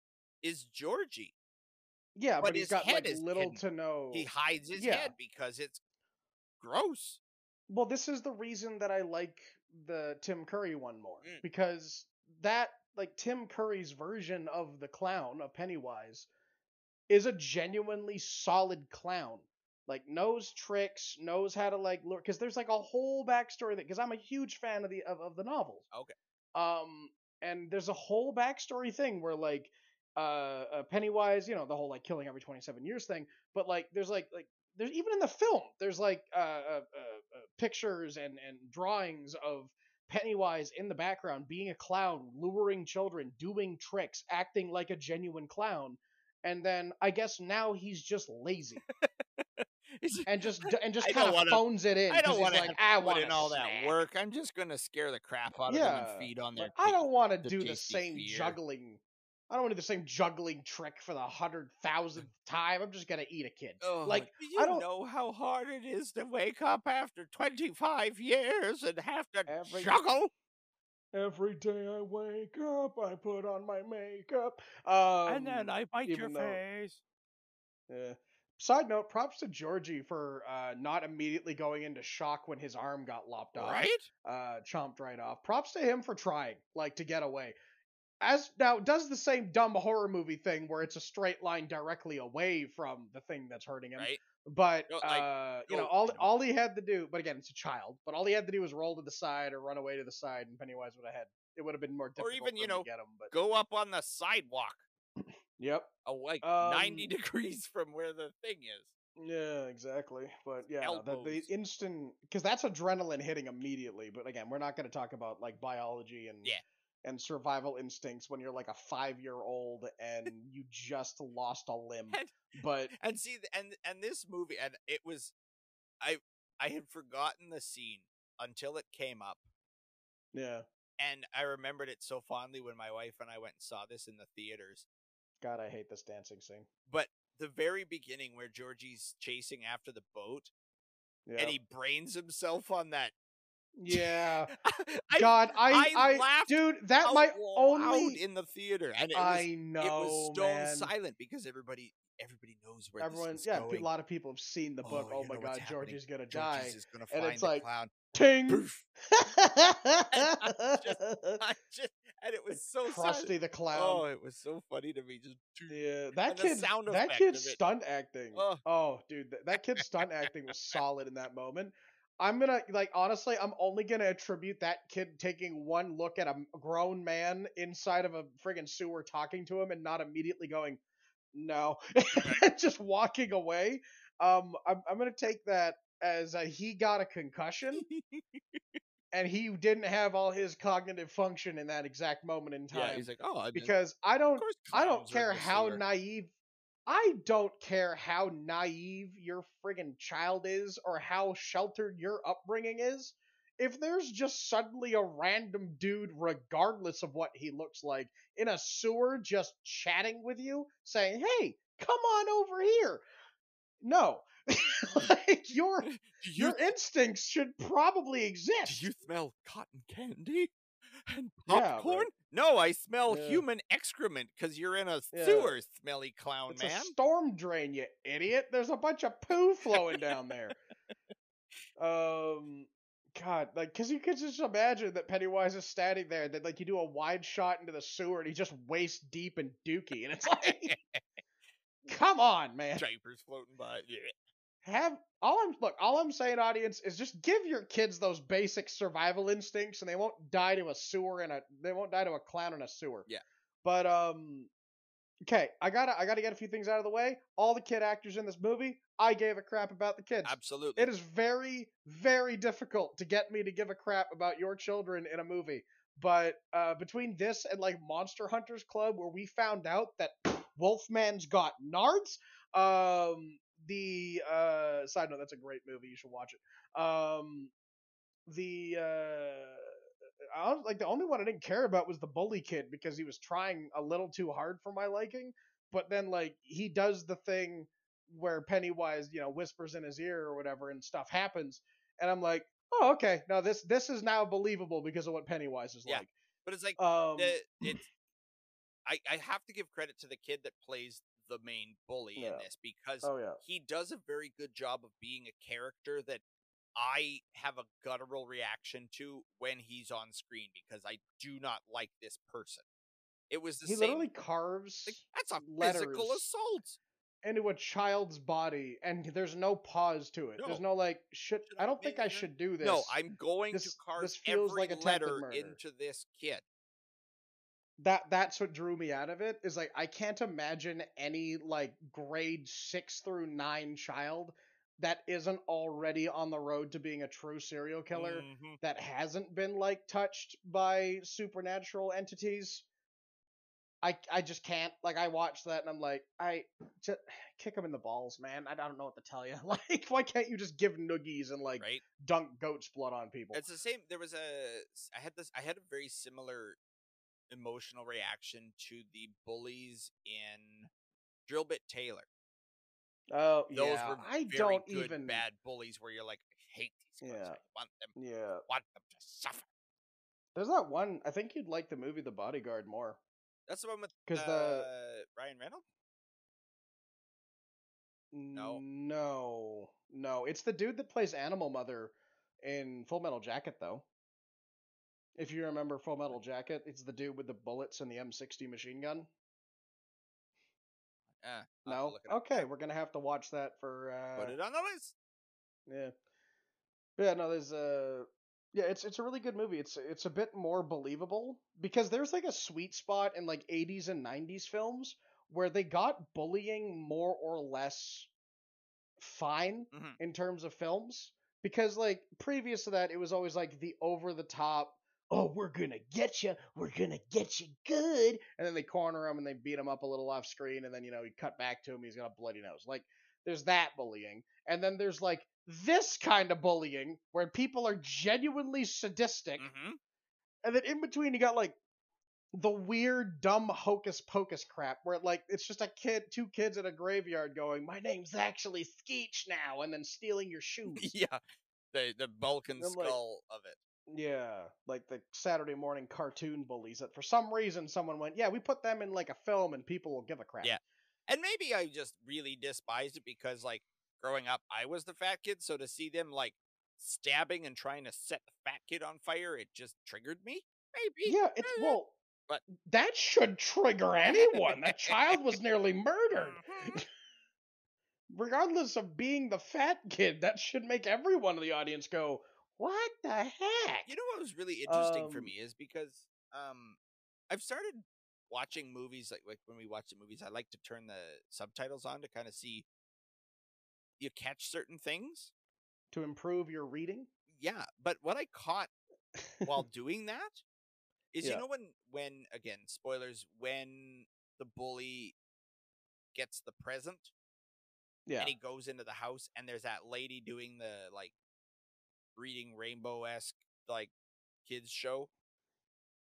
is Georgie. yeah, but but, he's his got head like is little hidden. to no. He hides his yeah. head because it's gross. Well, this is the reason that I like the Tim Curry one more Mm. because that like Tim Curry's version of the clown of Pennywise is a genuinely solid clown. Like knows tricks, knows how to like lure because there's like a whole backstory that because I'm a huge fan of the of, of the novels. Okay. Um, and there's a whole backstory thing where like uh, uh Pennywise, you know, the whole like killing every 27 years thing, but like there's like like there's even in the film there's like uh, uh, uh, uh pictures and and drawings of Pennywise in the background being a clown, luring children, doing tricks, acting like a genuine clown. And then I guess now he's just lazy. And just and just kind of phones it in. I don't want to like, I put in all that work. I'm just gonna scare the crap out of them and feed on their. I don't want to do the same fear. juggling. I don't want to do the same juggling trick for the hundred thousandth time. I'm just gonna eat a kid. Oh, like, you I don't- know how hard it is to wake up after 25 years and have to Every- juggle? Every day I wake up, I put on my makeup. Um, and then I bite your though- face. Yeah. Side note: Props to Georgie for uh, not immediately going into shock when his arm got lopped off. Right? uh, chomped right off. Props to him for trying, like, to get away. As now does the same dumb horror movie thing where it's a straight line directly away from the thing that's hurting him. Right? But like, uh, you know, all you know. all he had to do, but again, it's a child. But all he had to do was roll to the side or run away to the side, and Pennywise would have had. It would have been more difficult. or even, you know, get him. But Go up on the sidewalk, yep, oh, like 90 Um, degrees from where the thing is. Yeah, exactly. But yeah, the, the instant because that's adrenaline hitting immediately. But again, we're not going to talk about like biology and Yeah. and survival instincts when you're like a five year old and you just lost a limb. And- But And see, and and this movie, and it was, I I had forgotten the scene until it came up, yeah, and I remembered it so fondly when my wife and I went and saw this in the theaters. God, I hate this dancing scene. But the very beginning, where Georgie's chasing after the boat, Yeah, and he brains himself on that. yeah. I, God, I, I I, dude, that might only. in the theater, and it was I know, it was stone man. silent because everybody everybody knows where Everyone, this is yeah, going. a lot of people have seen the book. Oh, oh you my God. Georgie's gonna die. is gonna And it's like- clown. Ting. Poof. I just, and it was so Krusty the clown. Oh, it was so funny to me. Just Yeah, that kid. That kid's stunt acting. Oh. Oh, dude, that, that kid's stunt acting was solid in that moment. I'm gonna like honestly, I'm only gonna attribute that kid taking one look at a grown man inside of a friggin' sewer talking to him and not immediately going, no, just walking away. Um, I'm I'm gonna take that as a, he got a concussion and he didn't have all his cognitive function in that exact moment in time. yeah, he's like, oh, I because I don't I don't clowns are in care how sewer." naive I don't care how naive your friggin' child is or how sheltered your upbringing is. If there's just suddenly a random dude, regardless of what he looks like, in a sewer just chatting with you, saying, Hey, come on over here. No. like your you your instincts should probably exist. do you smell cotton candy and Yeah, right. popcorn? No, I smell Yeah. human excrement because you're in a Yeah. sewer, smelly clown man. It's man. a storm drain, you idiot. There's a bunch of poo flowing down there. Um, God, like, cause you could just imagine that Pennywise is standing there, that like you do a wide shot into the sewer, and he's just waist deep in Dookie, and it's like, come on, man. Diapers floating by. Yeah. Have all I'm look, all I'm saying, audience, is just give your kids those basic survival instincts, and they won't die to a sewer and a they won't die to a clown in a sewer. Yeah. But um, okay, I gotta I gotta get a few things out of the way. All the kid actors in this movie, I gave a crap about the kids. Absolutely. It is very, very difficult to get me to give a crap about your children in a movie. But uh, between this and like Monster Hunters Club, where we found out that Wolfman's got nards, um, the uh, side note, that's a great movie. You should watch it. Um, the uh, I was, like the only one I didn't care about was the bully kid because he was trying a little too hard for my liking. But then like he does the thing where Pennywise, you know, whispers in his ear or whatever, and stuff happens, and I'm like, oh, okay, now this this is now believable because of what Pennywise is Yeah. like. but it's like Um, the, it's I, I have to give credit to the kid that plays the main bully in this because oh yeah, he does a very good job of being a character that I have a guttural reaction to when he's on screen because I do not like this person. It was the he same. literally carves like, that's a physical assault. into a child's body, and there's no pause to it. There's No. no like, should I don't think I should do this. No, I'm going to carve this every like letter into this kid. That that's what drew me out of it is like I can't imagine any like grade 6 through 9 child that isn't already on the road to being a true serial killer Mhm. that hasn't been like touched by supernatural entities I I just can't. Like I watched that and I'm like, I just kick him in the balls, man. I don't know what to tell you. Like, why can't you just give noogies and like right? dunk goat's blood on people? It's the same. There was a. I had this. I had a very similar emotional reaction to the bullies in Drillbit Taylor. Oh Those yeah, were I don't good even. bad bullies where you're like, I hate these guys. Yeah. I want them. Yeah, Want them to suffer. there's that one. I think you'd like the movie The Bodyguard more That's the one with 'Cause uh, the- Ryan Reynolds. No. No, no. It's the dude that plays Animal Mother in Full Metal Jacket, though. If you remember Full Metal Jacket, it's the dude with the bullets and the M60 machine gun. Uh, I'll have to No. Okay, we're gonna have to watch that for. Uh, Put it on the list. Yeah. But yeah, no, there's a yeah, it's it's a really good movie. It's it's a bit more believable because there's like a sweet spot in like 80s and 90s films where they got bullying more or less fine Mhm. in terms of films because like previous to that it was always like the over the top oh we're gonna get you we're gonna get you good and then they corner him and they beat him up a little off screen and then you know he cut back to him he's got a bloody nose like there's that bullying and then there's like this kind of bullying where people are genuinely sadistic Mhm. and then in between you got like the weird dumb hocus pocus crap where like it's just a kid two kids in a graveyard going my name's actually skeech now and then stealing your shoes yeah, the the Balkan I'm like- skull of it. Yeah like the saturday morning cartoon bullies that for some reason someone went yeah we put them in like a film and people will give a crap Yeah. And maybe I just really despised it because, like, growing up, I was the fat kid. So to see them like stabbing and trying to set the fat kid on fire, it just triggered me. Maybe. yeah it's Eh, well but- that should trigger anyone that child was nearly murdered Mhm. regardless of being the fat kid, that should make everyone in the audience go, "What the heck?" You know what was really interesting for Um, me is because um I've started watching movies like like when we watch the movies, I like to turn the subtitles on to kind of see you catch certain things. to improve your reading. Yeah, but what I caught while doing that is Yeah. you know when when again spoilers when the bully gets the present yeah, and he goes into the house and there's that lady doing the like reading rainbow esque like kids show.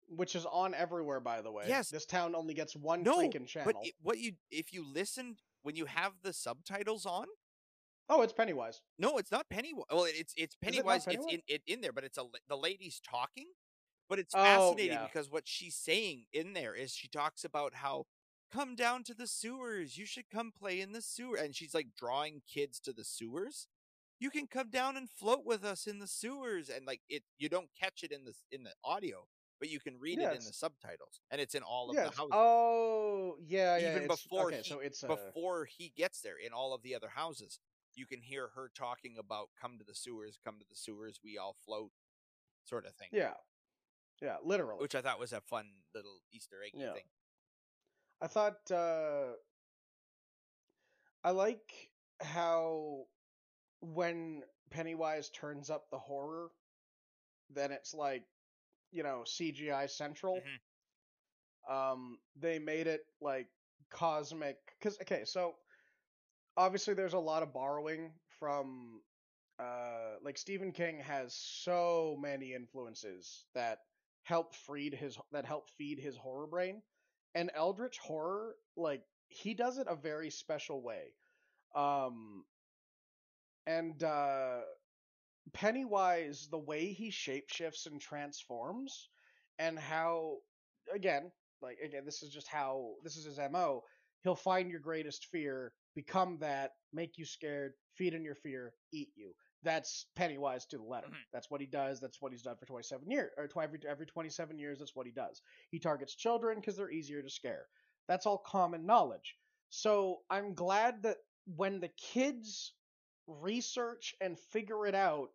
which is on everywhere, by the way. Yes. this town only gets one No, freaking channel. But it, what you if you listen when you have the subtitles on, oh, it's Pennywise. no, it's not Pennywise. Well, it's it's it Pennywise. It's in it in there, but it's a the lady's talking. But it's Oh, fascinating yeah. because what she's saying in there is she talks about how come down to the sewers. You should come play in the sewer, and she's like drawing kids to the sewers. You can come down and float with us in the sewers, and like it, you don't catch it in the in the audio, but you can read Yeah, it in the subtitles, and it's in all of Yeah. the houses. Oh, yeah, yeah. Even it's- before okay, he- so it's uh, before he gets there in all of the other houses you can hear her talking about come to the sewers come to the sewers we all float sort of thing yeah, yeah, literally. which i thought was a fun little easter egg Yeah. thing I thought uh I like how when Pennywise turns up the horror, then it's like, you know, CGI central. Mhm. Um they made it like cosmic cuz okay, so obviously there's a lot of borrowing from uh like Stephen King has so many influences that help feed his that help feed his horror brain and eldritch horror like he does it a very special way um and uh pennywise the way he shapeshifts and transforms and how again like again this is just how this is his mo he'll find your greatest fear become that make you scared feed in your fear eat you. That's pennywise to the letter. Mhm. that's what he does that's what he's done for 27 years or tw- every, every 27 years that's what he does. He targets children because they're easier to scare. That's all common knowledge. So i'm glad that when the kids research and figure it out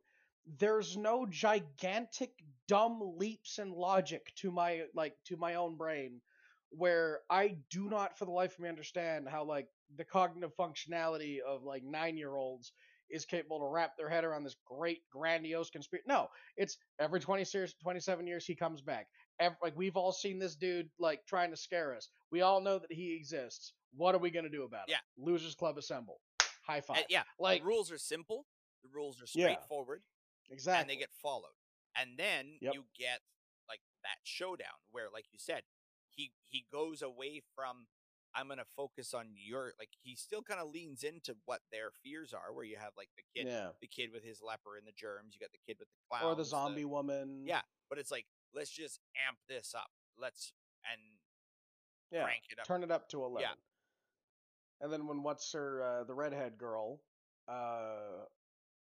there's no gigantic dumb leaps in logic to my like to my own brain where i do not for the life of me understand how like the cognitive functionality of like nine year olds is capable to wrap their head around this great grandiose conspiracy. No, it's every 20 years, 27 years he comes back. Every, like we've all seen this dude like trying to scare us. We all know that he exists. What are we gonna do about it? Yeah. Losers Club assemble. High five. And yeah, like the rules are simple. The rules are straightforward. Yeah. exactly. and they get followed. And then Yep. you get like that showdown where, like you said, he he goes away from I'm gonna focus on your like he still kind of leans into what their fears are, where you have like the kid, yeah. the kid with his leper and the germs, you got the kid with the clowns, Or the zombie woman. Yeah, but it's like let's just amp this up. Let's and Yeah. crank it up. turn it up to 11 and then when what's her uh, the redhead girl uh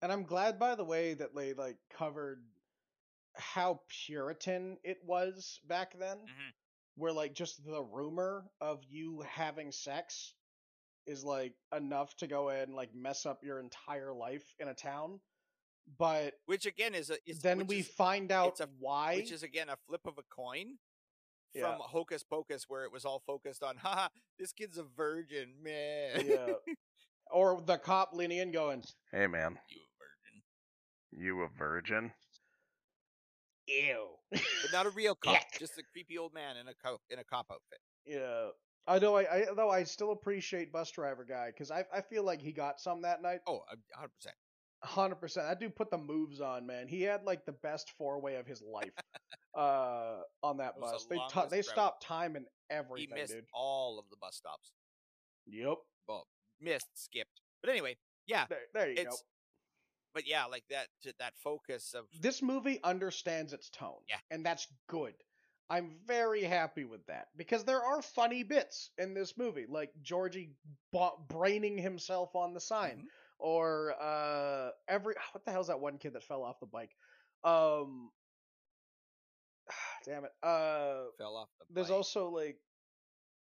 and i'm glad by the way that they like covered how puritan it was back then Mhm. where like just the rumor of you having sex is like enough to go ahead and like mess up your entire life in a town but Which again is a is, then we is, find out a- why which is again a flip of a coin from Yeah. Hocus Pocus, where it was all focused on, haha, this kid's a virgin, man. yeah or the cop leaning in going Hey man, you a virgin, you a virgin? ew but not a real cop, Yuck. just a creepy old man in a co- in a cop outfit. Yeah. I know. I, I though I still appreciate bus driver guy because I I feel like he got some that night. Oh, a hundred percent. Hundred percent. That dude put the moves on, man. He had like the best four way of his life. Uh, on that was the bus, they ta- they stopped time and He everything, missed dude. all of the bus stops. Yep. Well, missed, skipped, but anyway, yeah. There, there you go. But yeah, like that that focus of This movie understands its tone. Yeah. And that's good. I'm very happy with that because there are funny bits in this movie, like Georgie ba- braining himself on the sign. Mhm. or uh every what the hell's that one kid that fell off the bike um damn it uh fell off the. there's bike. also like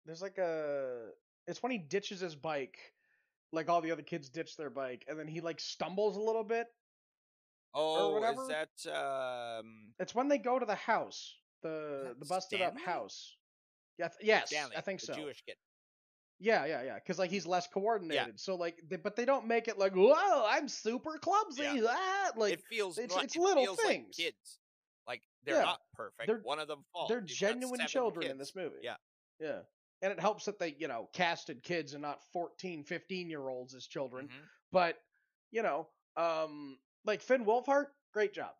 there's like a it's when he ditches his bike like all the other kids ditch their bike and then he like stumbles a little bit oh, whatever. is that um it's when they go to the house the the busted up house yeah th- yes Stanley, i think so Jewish kid? yeah yeah yeah because like he's less coordinated so like they, but they don't make it like whoa i'm super clumsy Yeah. ah! like it feels it's- not- it's it little feels like things. kids. They're Yeah, not perfect. they're- One of them falls. they're You've genuine children in this movie. Yeah. Yeah. And it helps that they, you know, casted kids and not 14, 15 year olds as children. Mhm. But, you know, um, like Finn Wolfhard, great job.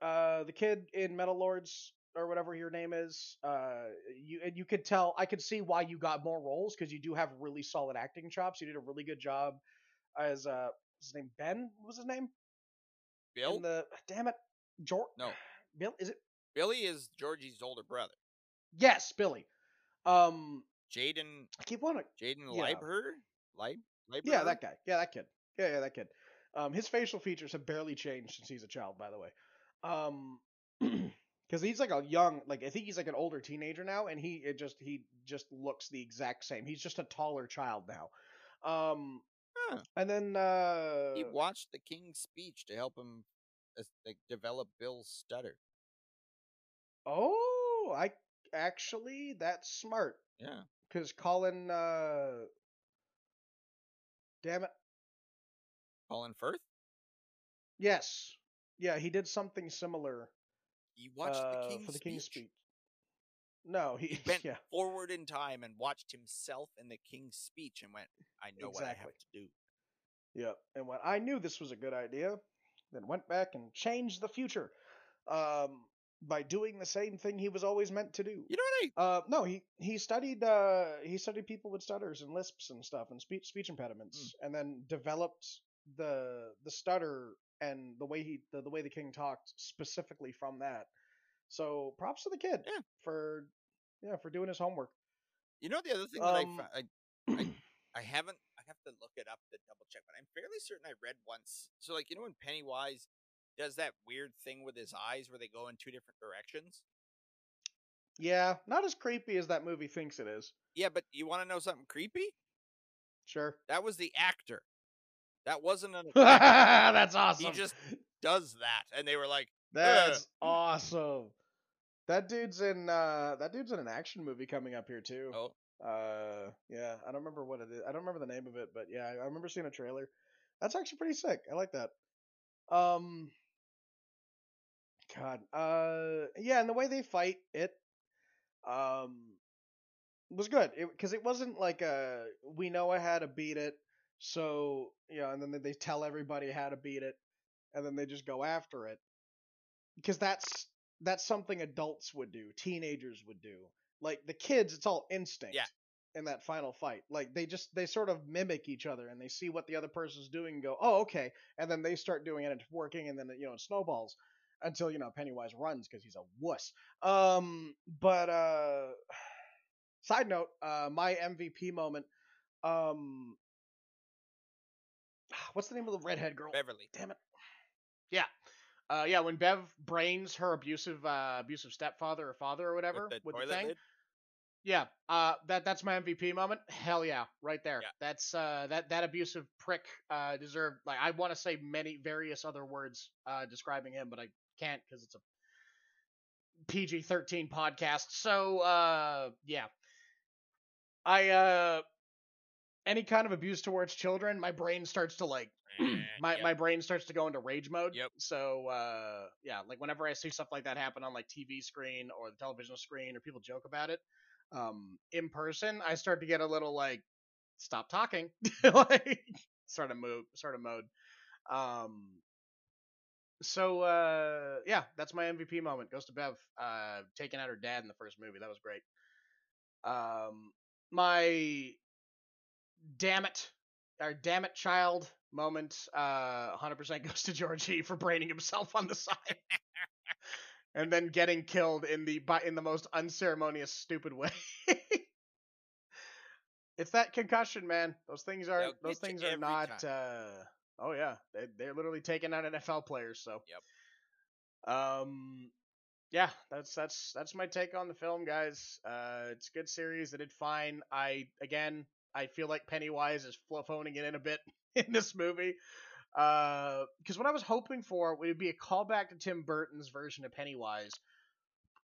Uh, the kid in Metal Lords or whatever your name is, uh, you and you could tell, I could see why you got more roles because you do have really solid acting chops. You did a really good job as uh, his name Ben. What was his name? Bill? In the damn it, George. No. Bill. Is it? Billy is Georgie's older brother. Yes, Billy. Um, Jaeden I keep wanting. Jaeden Yeah. Lieberher? Leib Lieberher? Yeah, that guy. Yeah, that kid. Yeah, yeah, that kid. Um, his facial features have barely changed since he's a child, by the way. Um, because he's like a young, like I think he's like an older teenager now, and he it just he just looks the exact same. He's just a taller child now. Um, Huh. and then uh, He watched the king's speech to help him like, develop Bill's stutter. oh, I actually that's smart Yeah. because Colin, uh, damn it, Colin Firth? yes, yeah, he did something similar. He watched uh, the king's for the king's speech. speech. No, he, He bent yeah, forward in time and watched himself in the king's speech and went, I know what I have to do. yep. And when I knew this was a good idea, then went back and changed the future, um, by doing the same thing he was always meant to do. You know what I Uh, no, he he studied uh he studied people with stutters and lisps and stuff and speech speech impediments, Hmm. and then developed the the stutter and the way he the, the way the king talked specifically from that. So props to the kid Yeah. for yeah for doing his homework. You know the other thing that I, Um, fo- I I haven't I have to look it up to double check, but I'm fairly certain I read once. So like you know when Pennywise does that weird thing with his eyes where they go in two different directions? Yeah, not as creepy as that movie thinks it is. Yeah, but you want to know something creepy? Sure. That was the actor. That wasn't an That's awesome. he just does that and they were like, That's awesome. That dude's in uh that dude's in an action movie coming up here too. "Oh, Uh yeah, I don't remember what it is. I don't remember the name of it, but yeah, I remember seeing a trailer. That's actually pretty sick. I like that. Um, God, uh, yeah, and the way they fight it, um, was good because it, wasn't like a we know how to beat it, so you know, and then they tell everybody how to beat it, and then they just go after it because that's that's something adults would do, teenagers would do. Like the kids, it's all instinct. Yeah. In that final fight, like they just they sort of mimic each other and they see what the other person's doing and go, oh okay, and then they start doing it and it's working and then you know it snowballs until you know Pennywise runs because he's a wuss. Um, but uh, side note, uh, my MVP moment. Um, what's the name of the redhead girl? Beverly. Damn it. Yeah. Uh, yeah, when Bev brains her abusive, uh, abusive stepfather or father or whatever with the with the thing. lid. Yeah, uh, that that's my MVP moment. Hell yeah, right there. Yeah. That's uh, that that abusive prick uh, deserved. Like I want to say many various other words uh, describing him, but I can't because it's a PG thirteen podcast. So uh, yeah, I uh, any kind of abuse towards children, my brain starts to like my Yep. my brain starts to go into rage mode. Yep. So uh, yeah, like whenever I see stuff like that happen on like TV screen or the television screen, or people joke about it, um, in person, I start to get a little like, stop talking, like sort of move, sort of mode. Um, so uh, yeah, that's my MVP moment. Goes to Bev, uh, taking out her dad in the first movie. That was great. Um, my damn it, our damn it child moment, uh, 100% goes to Georgie for braining himself on the side. and then getting killed in the by in the most unceremonious, stupid way. it's that concussion, man. Those things are They'll those things are not. Uh, oh yeah, they they're literally taking out NFL players. So Yep. Um, yeah, that's that's that's my take on the film, guys. Uh, it's a good series. It did fine. I again, I feel like Pennywise is phoning it in a bit in this movie. Uh, because what I was hoping for would be a callback to Tim Burton's version of Pennywise,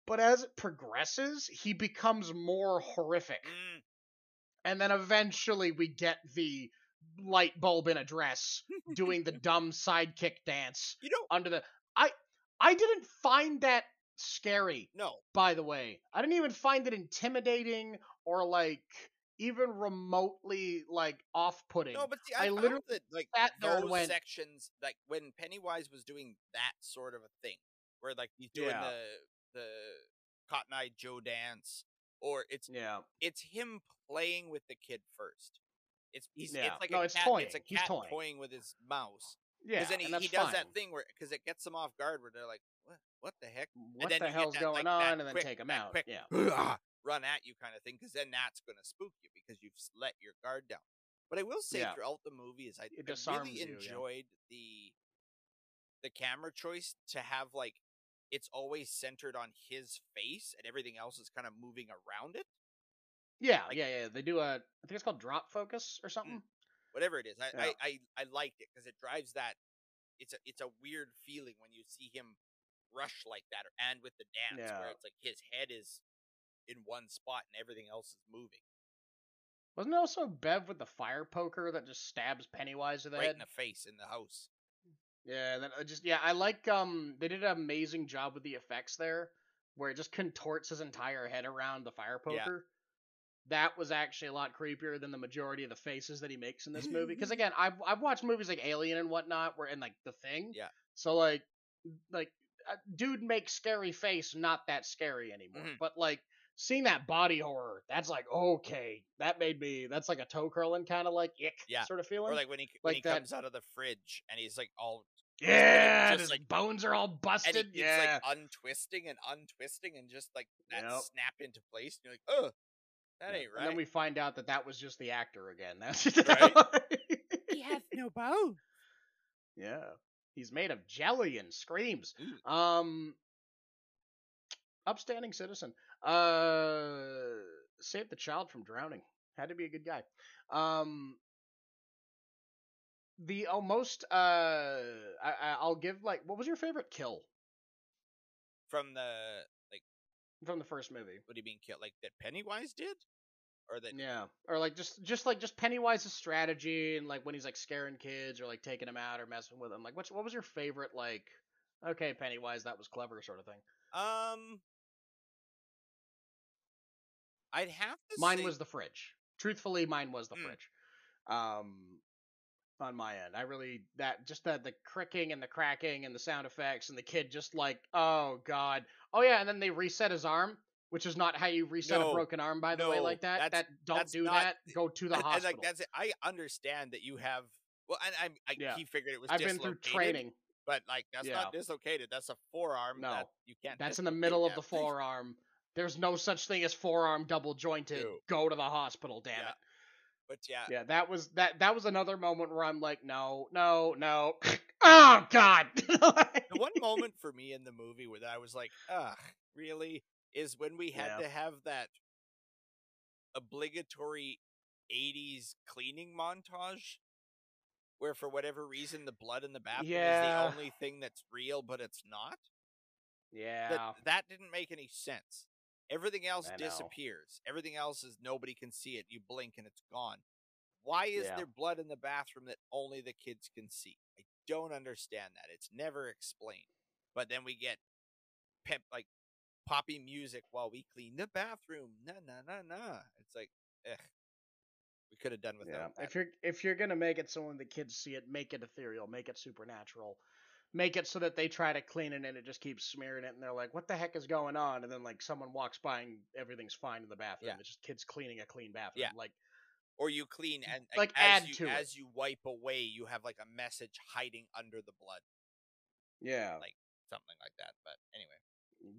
but as it progresses, he becomes more horrific, Mm, and then eventually we get the light bulb in a dress doing the dumb sidekick dance you know, under the I I didn't find that scary no. by the way. I didn't even find it intimidating or like even remotely like off-putting. No, but see, I I, literally that like sat there those went- sections, like when Pennywise was doing that sort of a thing, where like he's doing Yeah. the the Cotton Eye Joe dance, or it's yeah. it's him playing with the kid first. It's he's Yeah. it's like No, a it's cat, toying. It's a cat toying. with his mouse. Yeah. Then he, he does fine. that thing where because it gets them off guard where they're like, what what the heck? What the hell's that, going like, on and then quick- take him out. quick, Yeah. Ah, run at you kind of thing because then that's going to spook you because you've let your guard down. But I will say Yeah. throughout the movie is I, I really you, yeah. enjoyed the the camera choice to have like it's always centered on his face and everything else is kind of moving around it. Yeah, Like- yeah, yeah. They do a I think it's called drop focus or mm, something. Whatever it is, I Yeah. I, I, I liked it because it drives that. It's a it's a weird feeling when you see him rush like that, or, and with the dance Yeah. where it's like his head is in one spot and everything else is moving Wasn't it also Bev with the fire poker that just stabs Pennywise in the right head? in the face in the house. Yeah, that I just yeah, I like um they did an amazing job with the effects there, where it just contorts his entire head around the fire Yeah. poker. That was actually a lot creepier than the majority of the faces that he makes in this movie. Because again, I've I've watched movies like Alien and whatnot, where and like The Thing. Yeah. So like like uh, dude makes scary face not that scary anymore. Mhm. But like seeing that body horror, that's like okay, that made me. That's like a toe curling kind of like ick Yeah. sort of feeling. Or like when he when he like that- comes out of the fridge and he's like all yeah, just his like- bones are all and busted. he keeps yeah. like untwisting and untwisting and just like that Yep. snap into place. And you're like, oh, that Yeah, ain't right. And then we find out that that was just the actor again. That's Right? he has no bone. yeah. He's made of jelly and screams. Ooh. Um, upstanding citizen. Uh, saved the child from drowning. Had to be a good guy. Um, the almost uh, I, I'll give like, what was your favorite kill From the like, from the first movie? what do you mean kill? Like that Pennywise did? or that Yeah, or like just just like just Pennywise's strategy and like when he's like scaring kids or like taking them out or messing with them. Like, what's what was your favorite like? Okay, Pennywise, that was clever, sort of thing. um, I'd have to. Mine say, was the fridge. Truthfully, mine was the Mm. fridge. Um, on my end, I really that just the the cricking and the cracking and the sound effects and the kid just like, oh god, oh yeah, and then they reset his arm, which is not how you reset No, a broken arm, by the way, like that. That don't do not- that. Go to the and, and, hospital. like that's it. I understand that you have. Well, and I, I Yeah. he figured it was. I've been through training. but like that's Yeah. not dislocated. That's a forearm. No, that you can't. That's in the middle of the that forearm. There's no such thing as forearm double jointed. Go to the hospital, damn Yeah. it. But yeah, Yeah, that was that that was another moment where I'm like, no, no, no. oh god. the one moment for me in the movie where I was like, ugh, really, is when we had Yeah. to have that obligatory 80s cleaning montage where for whatever reason the blood in the bathroom Yeah. is the only thing that's real but it's not yeah. that, that didn't make any sense everything else disappears. Everything else is nobody can see it. You blink and it's gone. Why is Yeah. there blood in the bathroom that only the kids can see? I don't understand that. It's never explained. But then we get pep like poppy music while we clean the bathroom. Na na na na. It's like ugh. we could have done without Yeah. that. If you're if you're gonna make it so when the kids see it, make it ethereal, make it supernatural. Make it so that they try to clean it and it just keeps smearing it and they're like, What the heck is going on? And then like someone walks by and everything's fine in the bathroom. Yeah. It's just kids cleaning a clean bathroom. Yeah. Like or you clean and Like, as add you to it. as you wipe away you have like a message hiding under the blood Yeah. Like- something like that but anyway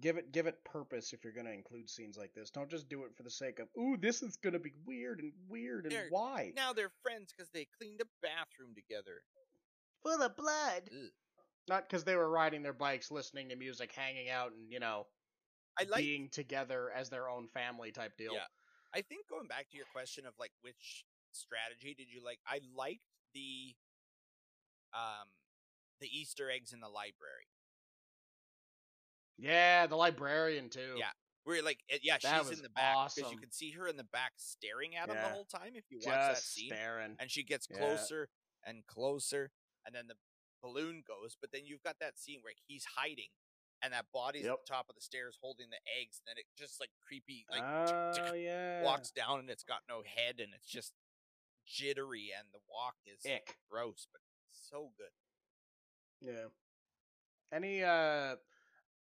give it give it purpose if you're gonna include scenes like this. Don't just do it for the sake of ooh, this is gonna be weird and weird and There- why? now they're friends because they cleaned a bathroom together Full of blood. Ugh. Not because they were riding their bikes, listening to music, hanging out, and you know, i like being together as their own family type deal. Yeah. I think going back to your question of like which strategy did you like? I liked the um the Easter eggs in the library. Yeah, the librarian too. Yeah, Where like yeah, That she's in the back because you can see her in the back staring at him Yeah. the whole time if you watch that scene. staring. And she gets Yeah. closer and closer and then the balloon goes, but then you've got that scene where he's hiding and that body's Yep. at the top of the stairs holding the eggs, and then it just like creepy like tick, Oh tick, yeah. walks down and it's got no head and it's just jittery and the walk is Ick. gross but so good Yeah. Any uh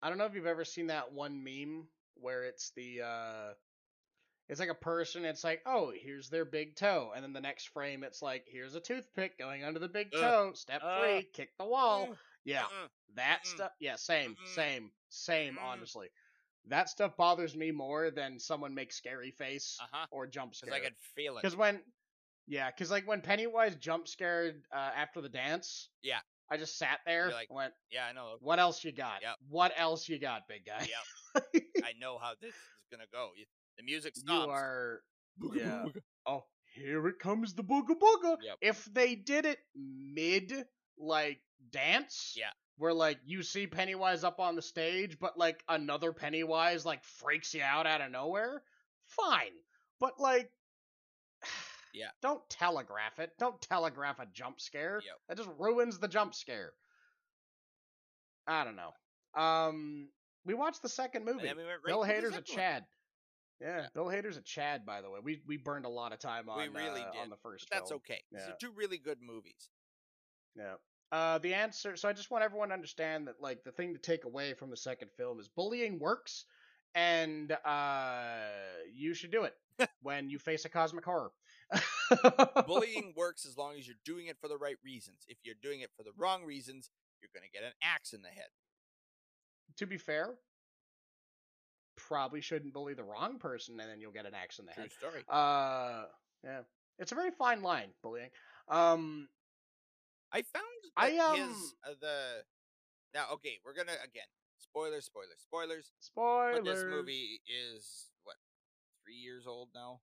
I don't know if you've ever seen that one meme where it's the uh it's like a person, it's like, oh, here's their big toe. And then the next frame it's like, here's a toothpick going under the big Ugh. toe. Step Ugh. three, kick the wall. Mm, Yeah. mm-mm. That Mm-mm. stuff yeah, same, Mm-mm. same, same, Mm-mm. honestly. That stuff bothers me more than someone makes scary face uh-huh or jump because scare. i could feel it Because when, yeah, because like when Pennywise jump scared uh, after the dance, Yeah. I just sat there, You're like, and went, yeah i know "What else you got? Yep. What else you got, big guy?" Yep. i know how this is gonna go You- the music you stops are, Booga, yeah. booga. oh, here it comes the booga booga. Yep. If they did it mid like dance, Yeah. where like you see Pennywise up on the stage, but like another Pennywise like freaks you out out of nowhere, fine. But like, Yeah. don't telegraph it. Don't telegraph a jump scare. Yep. That just ruins the jump scare. I don't know. Um, we watched the second movie. we right Bill the Hader's a. Chad. Yeah, Yeah. Bill Hader's a Chad. By the way, we we burned a lot of time on we really uh, did on the first. but that's film. okay these are two really good movies Yeah. Uh, the answer. So I just want everyone to understand that, like, the thing to take away from the second film is bullying works, and uh, you should do it when you face a cosmic horror. bullying works as long as you're doing it for the right reasons if you're doing it for the wrong reasons you're gonna get an axe in the head to be fair, probably shouldn't bully the wrong person, and then you'll get an axe in the true head. story Uh, yeah, it's a very fine line, bullying. Um, I found I, that his um, uh, the now okay we're gonna again spoilers spoilers spoilers spoilers. but this movie is what three years old now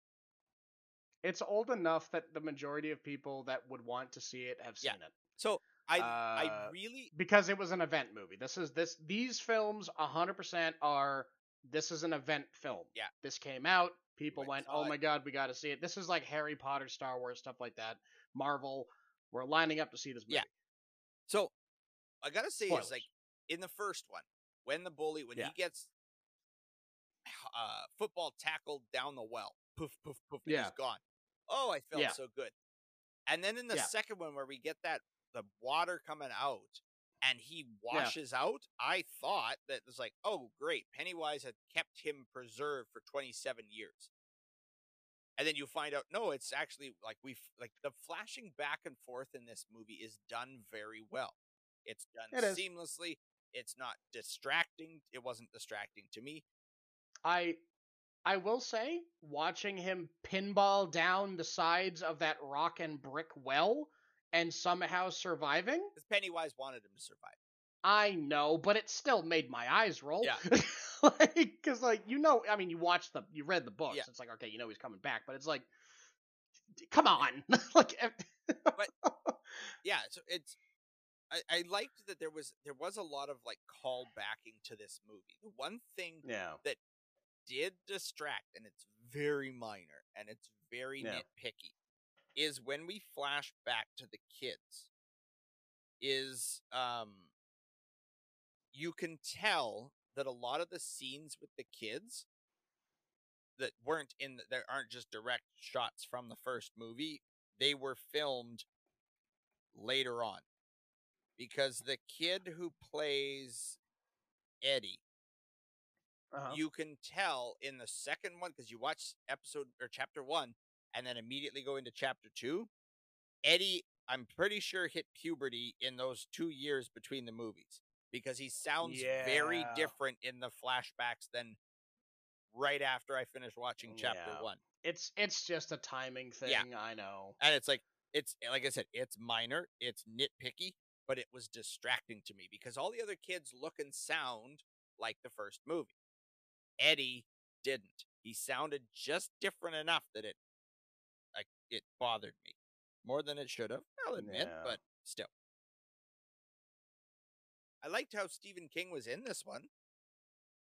It's old enough that the majority of people that would want to see it have Yeah. seen it. so I I Uh, really because it was an event movie. This is this these films 100% are this is an event film. Yeah. This came out, People Went went, "Oh my god, we got to see it." This is like Harry Potter, Star Wars, stuff like that. Marvel, we're lining up to see this movie. Yeah. So I gotta say, Spoilers. is like in the first one, when the bully when Yeah. he gets uh football tackled down the well, poof, poof, poof, Yeah. he's gone. Oh, I felt Yeah. so good. And then in the second one where we get that the water coming out and he washes out, I thought that it was like, oh great, Pennywise had kept him preserved for 27 years. And then you find out, no, it's actually like we've, like the flashing back and forth in this movie is done very well. It's done It seamlessly. It's not distracting. It wasn't distracting to me. I I will say, watching him pinball down the sides of that rock and brick well and somehow surviving, Because Pennywise wanted him to survive. I know, but it still made my eyes roll. Yeah. like, because like you know, I mean, you watched the, you read the books. Yeah. It's like okay, you know he's coming back, but it's like, come on, like, eh, Yeah, so it's I, I liked that there was there was a lot of like call backing to this movie. The one thing yeah, did distract, and it's very minor and it's very Yeah. nitpicky, is when we flash back to the kids. Is um you can tell that a lot of the scenes with the kids that weren't in the, there aren't just direct shots from the first movie they were filmed later on because the kid who plays eddie uh-huh. you can tell in the second one because you watch episode or chapter one and then immediately go into chapter two eddie i'm pretty sure hit puberty in those two years between the movies because he sounds very different in the flashbacks than right after i finished watching chapter Yeah. one it's it's just a timing thing. Yeah. I know. and it's like it's like i said it's minor it's nitpicky but it was distracting to me because all the other kids look and sound like the first movie eddie didn't he sounded just different enough that it it bothered me more than it should have i'll admit Yeah. but still i liked how stephen king was in this one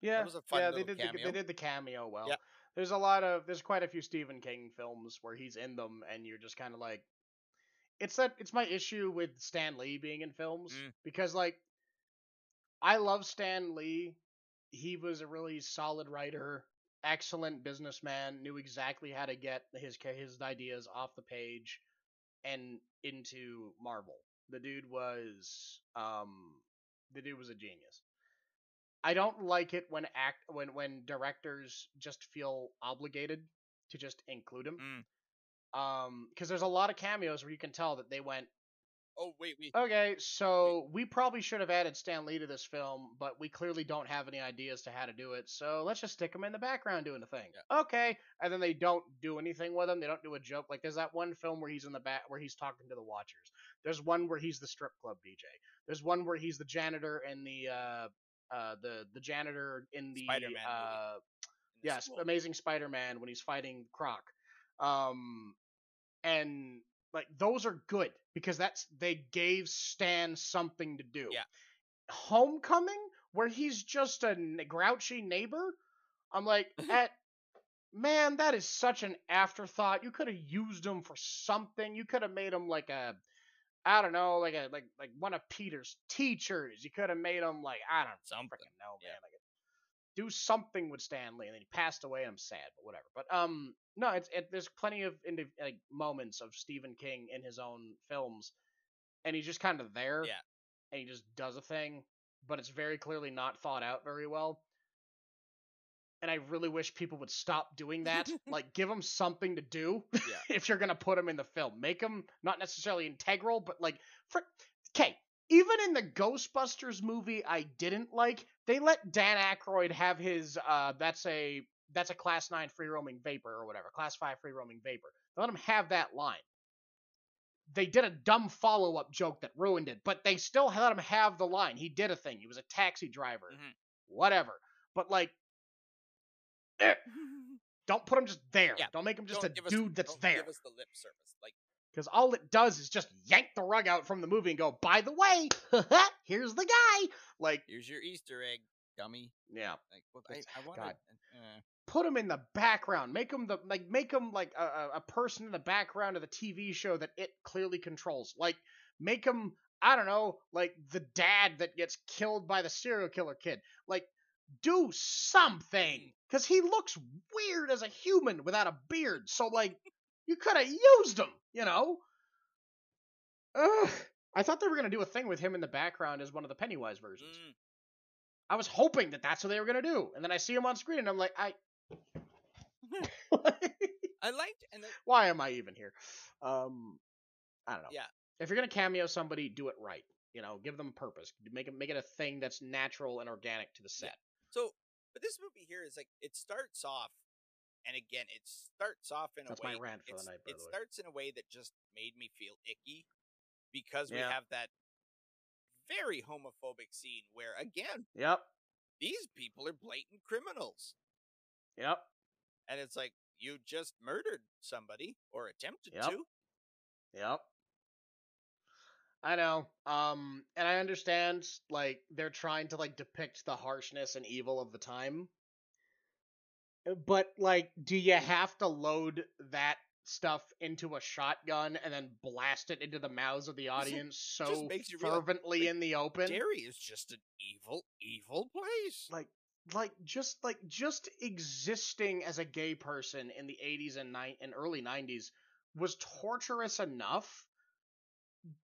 Yeah, was a fun yeah, they did the, cameo. they did the cameo well. Yep. There's a lot of there's quite a few Stephen King films where he's in them, and you're just kind of like, it's that it's my issue with Stan Lee being in films Mm. because like, I love Stan Lee. He was a really solid writer, excellent businessman, knew exactly how to get his his ideas off the page and into Marvel. The dude was um the dude was a genius. I don't like it when act when when directors just feel obligated to just include him. Mm. Um, because there's a lot of cameos where you can tell that they went, oh wait we okay, so we probably should have added Stan Lee to this film, but we clearly don't have any ideas to how to do it, so let's just stick him in the background doing the thing. Okay, and then they don't do anything with him. They don't do a joke. Like there's that one film where he's in the back where he's talking to the Watchers. There's one where he's the strip club DJ. There's one where he's the janitor in the uh uh the the janitor in the Spider-Man movie. uh in the yes, school. Amazing Spider-Man when he's fighting Croc. Um and like those are good because that's they gave Stan something to do. Yeah. Homecoming where he's just a grouchy neighbor. I'm like at man, that is such an afterthought. You could have used him for something. You could have made him like a I don't know, like a like like one of Peter's teachers. You could have made him like I don't Something, freaking know, yeah. man. Like do something with Stan Lee, and then he passed away. and I'm sad, but whatever. But um, no, it's it, there's plenty of indi- like moments of Stephen King in his own films, and he's just kind of there, Yeah. and he just does a thing, but it's very clearly not thought out very well. And I really wish people would stop doing that. like, give him something to do Yeah. if you're gonna put him in the film. Make him not necessarily integral, but like, for okay. Even in the Ghostbusters movie, I didn't like. They let Dan Aykroyd have his. Uh, that's a that's a class nine free roaming vapor or whatever, class five free roaming vapor. They let him have that line. They did a dumb follow up joke that ruined it, but they still let him have the line. He did a thing. He was a taxi driver, Mhm. whatever. But like, eh, don't put him just there. Yeah, Don't make him just a us- dude that's there. give us the lip service Because all it does is just yank the rug out from the movie and go, by the way, here's the guy. Like, here's your easter egg dummy yeah. like well, I, I wanted God. uh, put him in the background. Make him the like make him like a, a- person in the background of the TV show that it clearly controls. Like make him I don't know, like the dad that gets killed by the serial killer kid. Like do something cuz he looks weird as a human without a beard. So like you could have used him, you know? Ugh. I thought they were going to do a thing with him in the background as one of the Pennywise versions. Mm. I was hoping that that's what they were gonna do, and then I see him on screen, and I'm like, I. I liked and Why am I even here? Um, I don't know. Yeah. If you're gonna cameo somebody, do it right. You know, give them purpose. Make it make it a thing that's natural and organic to the set. so but this movie here is like it starts off and again it starts off in That's a my way rant for the night, by it the way. starts in a way that just made me feel icky because we have that very homophobic scene where again Yep. these people are blatant criminals Yep. and it's like you just murdered somebody or attempted Yep. to Yep. I know. Um, and I understand, like, they're trying to, like, depict the harshness and evil of the time. But, like, do you have to load that stuff into a shotgun and then blast it into the mouths of the audience so realize, fervently in the open? Derry is just an evil evil place like like just like just existing as a gay person in the 80s and ni- and early 90s was torturous enough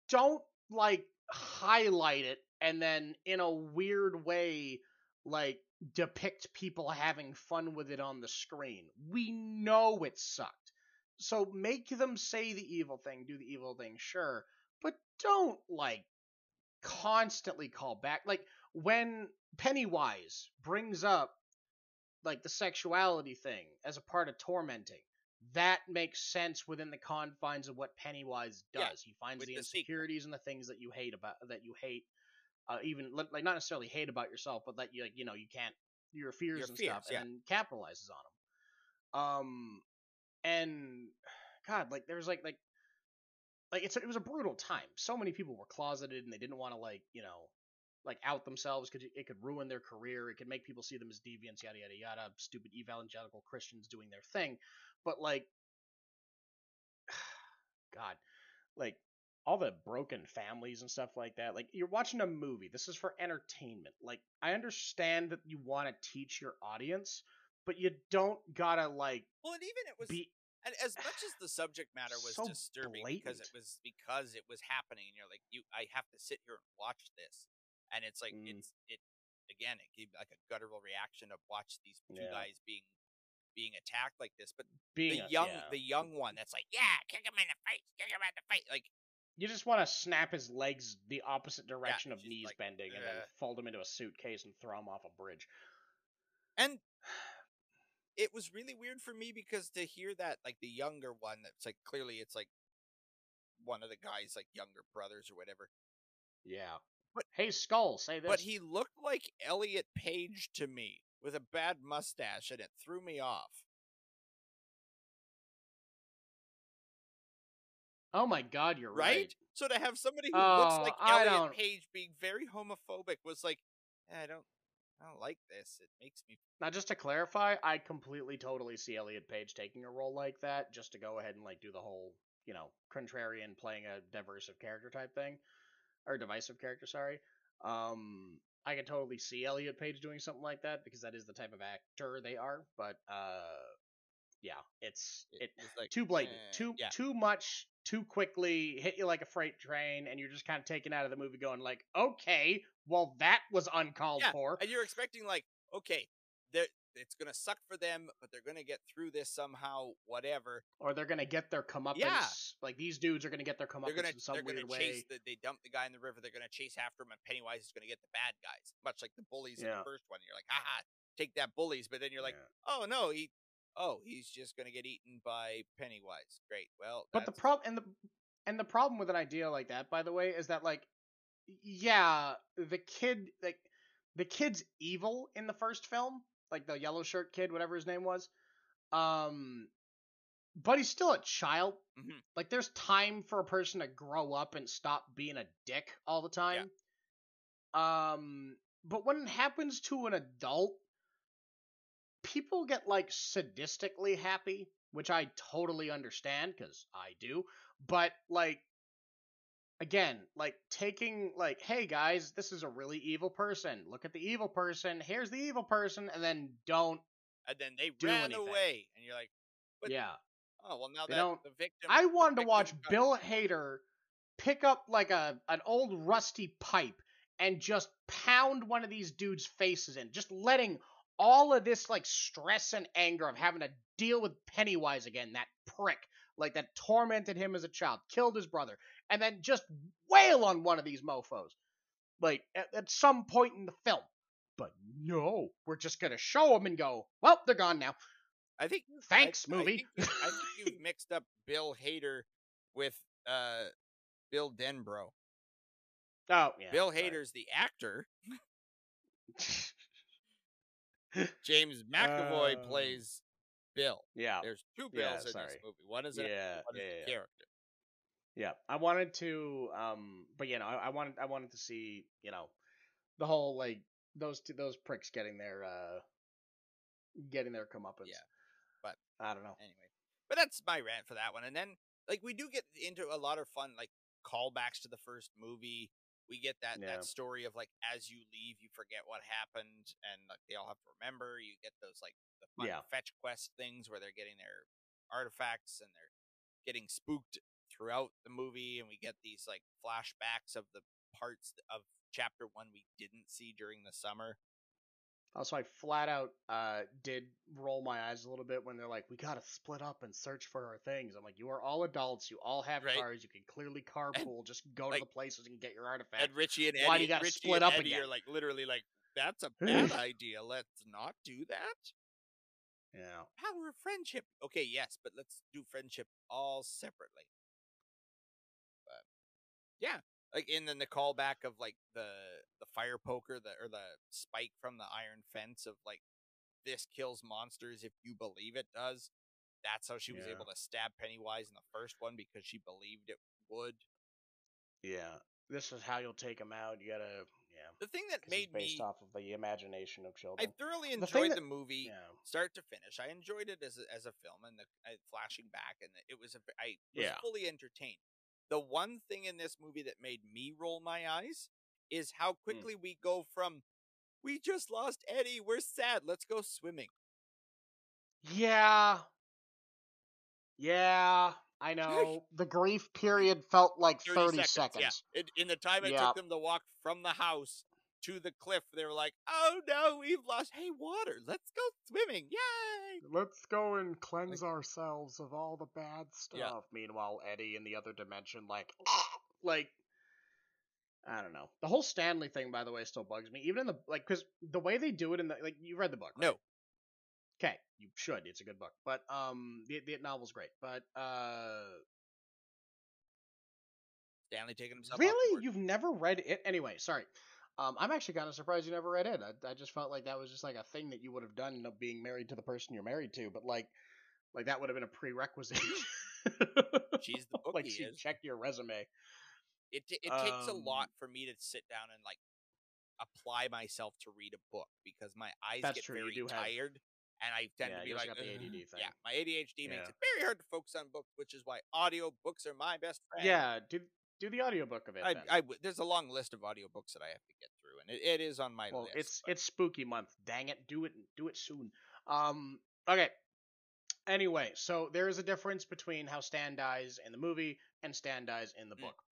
don't like highlight it and then in a weird way like depict people having fun with it on the screen. We know it sucked. So make them say the evil thing do the evil thing sure but don't like constantly call back. Like when Pennywise brings up like the sexuality thing as a part of tormenting, that makes sense within the confines of what Pennywise does. Yeah, he finds the insecurities and the things that you hate about that you hate, uh, even like not necessarily hate about yourself, but that you like you know you can't your fears Your and fears, stuff, yeah. and capitalizes on them. Um, and God, like there's like like like it's a, it was a brutal time. So many people were closeted and they didn't want to like you know like out themselves because it could ruin their career. It could make people see them as deviants, yada yada yada. Stupid evangelical Christians doing their thing, but like, God, like all the broken families and stuff like that. Like you're watching a movie. This is for entertainment. Like I understand that you want to teach your audience, but you don't gotta like well and even it was be And as much as the subject matter was So disturbing because it was because it was happening, and you're like, you, I have to sit here and watch this, and it's like Mm. it's it again, it gave like a guttural reaction of watch these two Yeah. guys being being attacked like this, but being the a- young yeah. the young one that's like, yeah, kick him in the face, kick him in the face, like You just want to snap his legs the opposite direction of knees like, bending and then uh fold him into a suitcase and throw him off a bridge. and it was really weird for me because to hear that like the younger one that's like clearly it's like one of the guys like younger brothers or whatever Yeah. But- hey, Skull, say this. But he looked like Elliot Page to me with a bad mustache, and it threw me off. Oh my God, you're Right? right. So to have somebody who looks Oh, like I Elliot don't- Page being very homophobic was like, "Eh, I don't, I don't like this. It makes me. Now, just to clarify, I completely, totally see Elliot Page taking a role like that, just to go ahead and like do the whole, you know, contrarian playing a diversive character type thing, or divisive character. Sorry. Um, I can totally see Elliot Page doing something like that because that is the type of actor they are. But uh, yeah, it's it, was like too blatant, eh, too yeah. too much, too quickly, hit you like a freight train, and you're just kind of taken out of the movie, going like, okay, well that was uncalled Yeah, for. and you're expecting like, okay, it's gonna suck for them, but they're gonna get through this somehow. Whatever. or they're gonna get their comeuppance. Yeah. Like these dudes are gonna get their comeuppance they're gonna in some they're weird gonna way. chase the they dump the guy in the river. They're gonna chase after him, and Pennywise is gonna get the bad guys, much like the bullies in the first one. You're like, haha, take that bullies, but then you're like, Yeah. oh no, he, oh he's just gonna get eaten by Pennywise. Great. Well, but the problem and the and the problem with an idea like that, by the way, is that like, yeah, the kid like the kid's evil in the first film, like the yellow shirt kid, whatever his name was. Um, but he's still a child. Mhm. Like, there's time for a person to grow up and stop being a dick all the time. Um, but when it happens to an adult, people get like sadistically happy, which I totally understand because I do. But like, again, like taking like, hey guys, this is a really evil person. Look at the evil person. Here's the evil person, and then don't. And then they do ran anything. away, and you're like, But- yeah. oh well, now They that don't- the victim. I wanted to watch got- Bill Hader pick up like a an old rusty pipe and just pound one of these dudes' faces in, just letting all of this like stress and anger of having to deal with Pennywise again, that prick, like that tormented him as a child, killed his brother, and then just wail on one of these mofos, like at, at some point in the film. But no, we're just gonna show them and go, well, they're gone now. I think you- I- Thanks, I movie. think, I think you've mixed up Bill Hader with uh Bill Denbrough. Oh, yeah. Bill. Hader's the actor. James McAvoy Uh, plays Bill. yeah. There's two yeah, Bills in sorry. this movie. One is Yeah, one is yeah, a yeah. character. Yeah, I wanted to, um, but you know, I, I wanted, I wanted to see, you know, the whole like those two, those pricks getting their, uh, getting their comeuppance. Yeah, but- I don't know. Anyway, but that's my rant for that one. And then like we do get into a lot of fun like callbacks to the first movie. We get that Yeah. that story of like as you leave, you forget what happened, and like they all have to remember. You get those like the fun Yeah. fetch quest things where they're getting their artifacts and they're getting spooked throughout the movie, and we get these like flashbacks of the parts of chapter one we didn't see during the summer. Also, I flat out uh did roll my eyes a little bit when they're like, "We gotta split up and search for our things." I'm like, "You are all adults. You all have Right. cars. You can clearly carpool. Just go to the places and get your artifacts." And Richie and Eddie, Why do you gotta Richie split and up Eddie again? are like literally like, that's a bad idea. Let's not do that. yeah. Power of friendship. Okay, yes, but let's do friendship all separately. But yeah, like and then the callback of like the fire poker, the or the spike from the iron fence of like this kills monsters if you believe it does. That's how she was Yeah. able to stab Pennywise in the first one because she believed it would. Yeah. This is how you'll take them out. You gotta, yeah. The thing that made based me based off of the imagination of children. I thoroughly The enjoyed that- the movie. yeah. start to finish. I enjoyed it as a, as a film and the uh, flashing back, and it was a, I was Yeah. fully entertained. The one thing in this movie that made me roll my eyes is how Hmm. quickly we go from we just lost Eddie, we're sad, let's go swimming. Yeah. Yeah, I know. the grief period felt like 30, seconds. Yeah. In, in the time it Yeah. took them to walk from the house to the cliff, they were like, "Oh no, we've lost. Hey, water, let's go swimming! Yay!" Let's go and cleanse ourselves of all the bad stuff. Yeah. Meanwhile, Eddie in the other dimension, like, like, I don't know. The whole Stanley thing, by the way, still bugs me. Even in the like, because the way they do it in the like, you read the book, right? No, Okay, you should. It's a good book, but um, the the novel's great. But uh, Stanley taking himself. really, you've never read it? Anyway, sorry. Um, I'm actually kind of surprised you never read it. I, I just felt like that was just like a thing that you would have done, you know, being married to the person you're married to. But like, like that would have been a prerequisite. She's the book like he she is. checked your resume. It t- it takes a Um, lot for me to sit down and like apply myself to read a book because my eyes get true, very do have- tired and I tend Yeah, to be like. ADD yeah my ADHD makes it very hard to focus on books which is why audio books are my best friend Yeah, do do the audiobook of it. I. I there's a long list of audiobooks that I have to get through and it, it is on my well, list it's but- it's spooky month. Dang it, do it do it soon. Um, okay. Anyway, so there is a difference between how Stan dies in the movie and Stan dies in the Mm. book.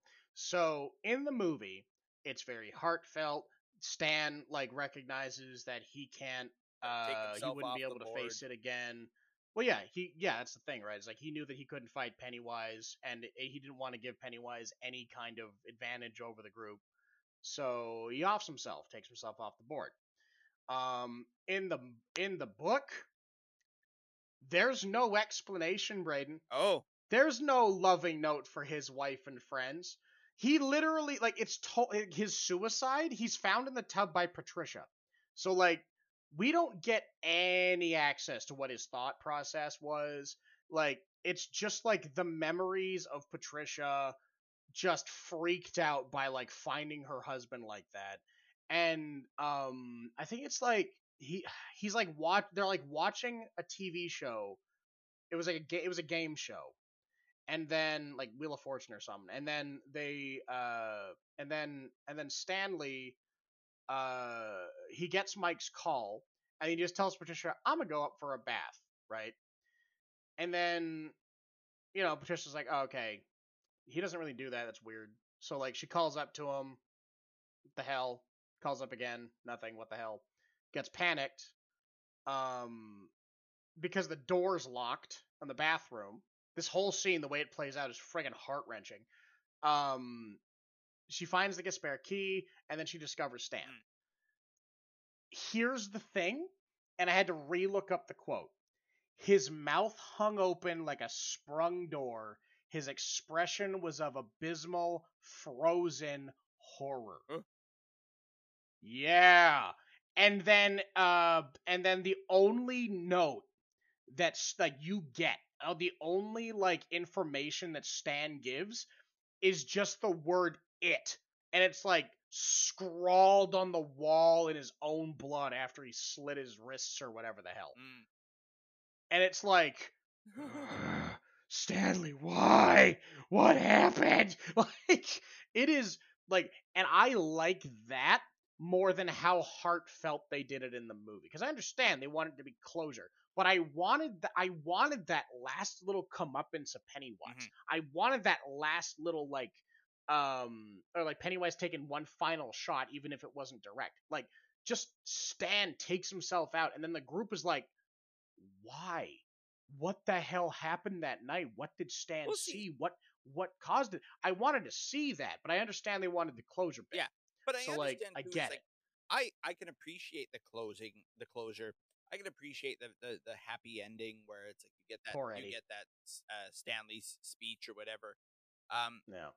So in the movie, it's very heartfelt. Stan like recognizes that he can't uh he wouldn't be able to face it again. Well, yeah, he yeah, that's the thing, right? It's like he knew that he couldn't fight Pennywise, and he didn't want to give Pennywise any kind of advantage over the group. So he offs himself, takes himself off the board. Um, in the in the book, there's no explanation, Braden. oh There's no loving note for his wife and friends. He literally like it's to- his suicide. He's found in the tub by Patricia. So like we don't get any access to what his thought process was. Like it's just like the memories of Patricia just freaked out by like finding her husband like that. And um I think it's like he he's like watch they're like watching a TV show. It was like a ga- it was a game show. And then like Wheel of Fortune or something. And then they uh and then and then Stanley uh he gets Mike's call and he just tells Patricia, I'm gonna go up for a bath, right? And then you know, Patricia's like, oh, okay, he doesn't really do that, that's weird. So like she calls up to him, the hell? Calls up again, nothing, what the hell? Gets panicked. Um because the door's locked on the bathroom. This whole scene, the way it plays out, is friggin' heart wrenching. Um, she finds the spare key, and then she discovers Stan. Mm. Here's the thing, and I had to re-look up the quote. His mouth hung open like a sprung door. His expression was of abysmal, frozen horror. Huh. Yeah. And then uh and then the only note that's like you get uh, the only like information that Stan gives is just the word it and it's like scrawled on the wall in his own blood after he slit his wrists or whatever the hell Mm. and it's like Stanley, why? What happened? Like it is like and I like that more than how heartfelt they did it in the movie because I understand they wanted it to be closure, but I wanted th- I wanted that last little comeuppance of Pennywise. Mhm. I wanted that last little like um or like Pennywise taking one final shot even if it wasn't direct. Like just Stan takes himself out and then the group is like why? What the hell happened that night? What did Stan Well, see- see? What what caused it? I wanted to see that, but I understand they wanted the closure bit. Yeah, But I So, like, understand. I get like, it. I I can appreciate the closing, the closure. I can appreciate the the, the happy ending where it's like you get that Poor you Eddie. get that uh, Stanley's speech or whatever. Um, Yeah.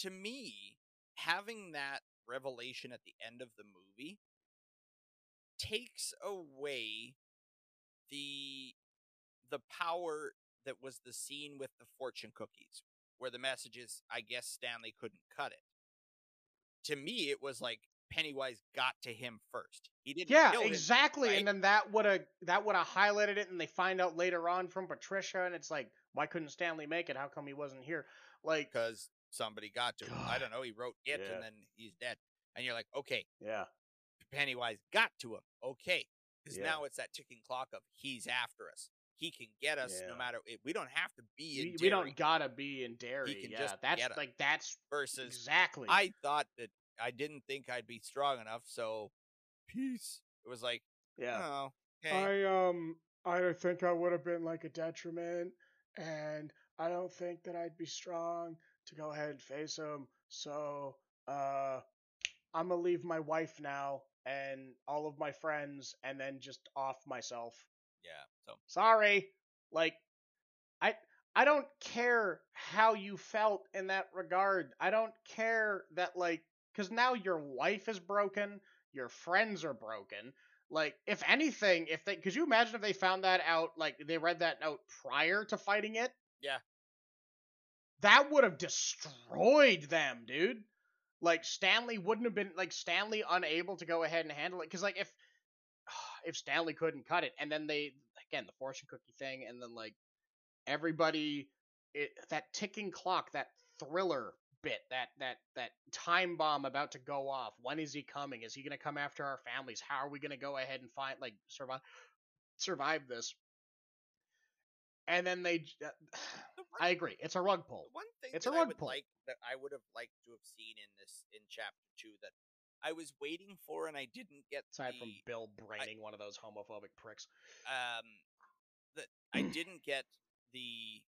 to me, having that revelation at the end of the movie takes away the the power that was the scene with the fortune cookies, where the message is, I guess Stanley couldn't cut it. To me, it was like Pennywise got to him first. He didn't. Yeah, kill him, exactly. right? And then that would have that would have highlighted it, and they find out later on from Patricia, and it's like, why couldn't Stanley make it? How come he wasn't here? Like, because somebody got to him. I don't know. He wrote it, Yeah. and then he's dead. And you're like, okay, yeah, Pennywise got to him. Okay. Because Yeah. now it's that ticking clock of he's after us. He can get us Yeah. no matter. We don't have to be in we, we don't gotta be in Derry. can yeah, just that's like that's versus exactly. I thought that I didn't think I'd be strong enough, so peace. It was like, yeah. oh, okay. I um I think I would have been like a detriment, and I don't think that I'd be strong to go ahead and face him. So uh, I'm gonna leave my wife now and all of my friends, and then just off myself. yeah. So Sorry, like I I don't care how you felt in that regard. I don't care that like because now your wife is broken, your friends are broken. Like, if anything, if they could you imagine if they found that out, like they read that note prior to fighting it? Yeah. That would have destroyed them, dude. Like Stanley wouldn't have been like Stanley unable to go ahead and handle it because like if if Stanley couldn't cut it and then they again the fortune cookie thing and then like everybody it, that ticking clock that thriller bit that that that time bomb about to go off. When is he coming? Is he going to come after our families? How are we going to go ahead and find like survive survive this? And then they uh, the one, i agree it's a rug pull. one thing It's a I rug pull. like that I would have liked to have seen in this in chapter two that I was waiting for and I didn't get aside the, from bill braining one of those homophobic pricks. Um that I didn't get the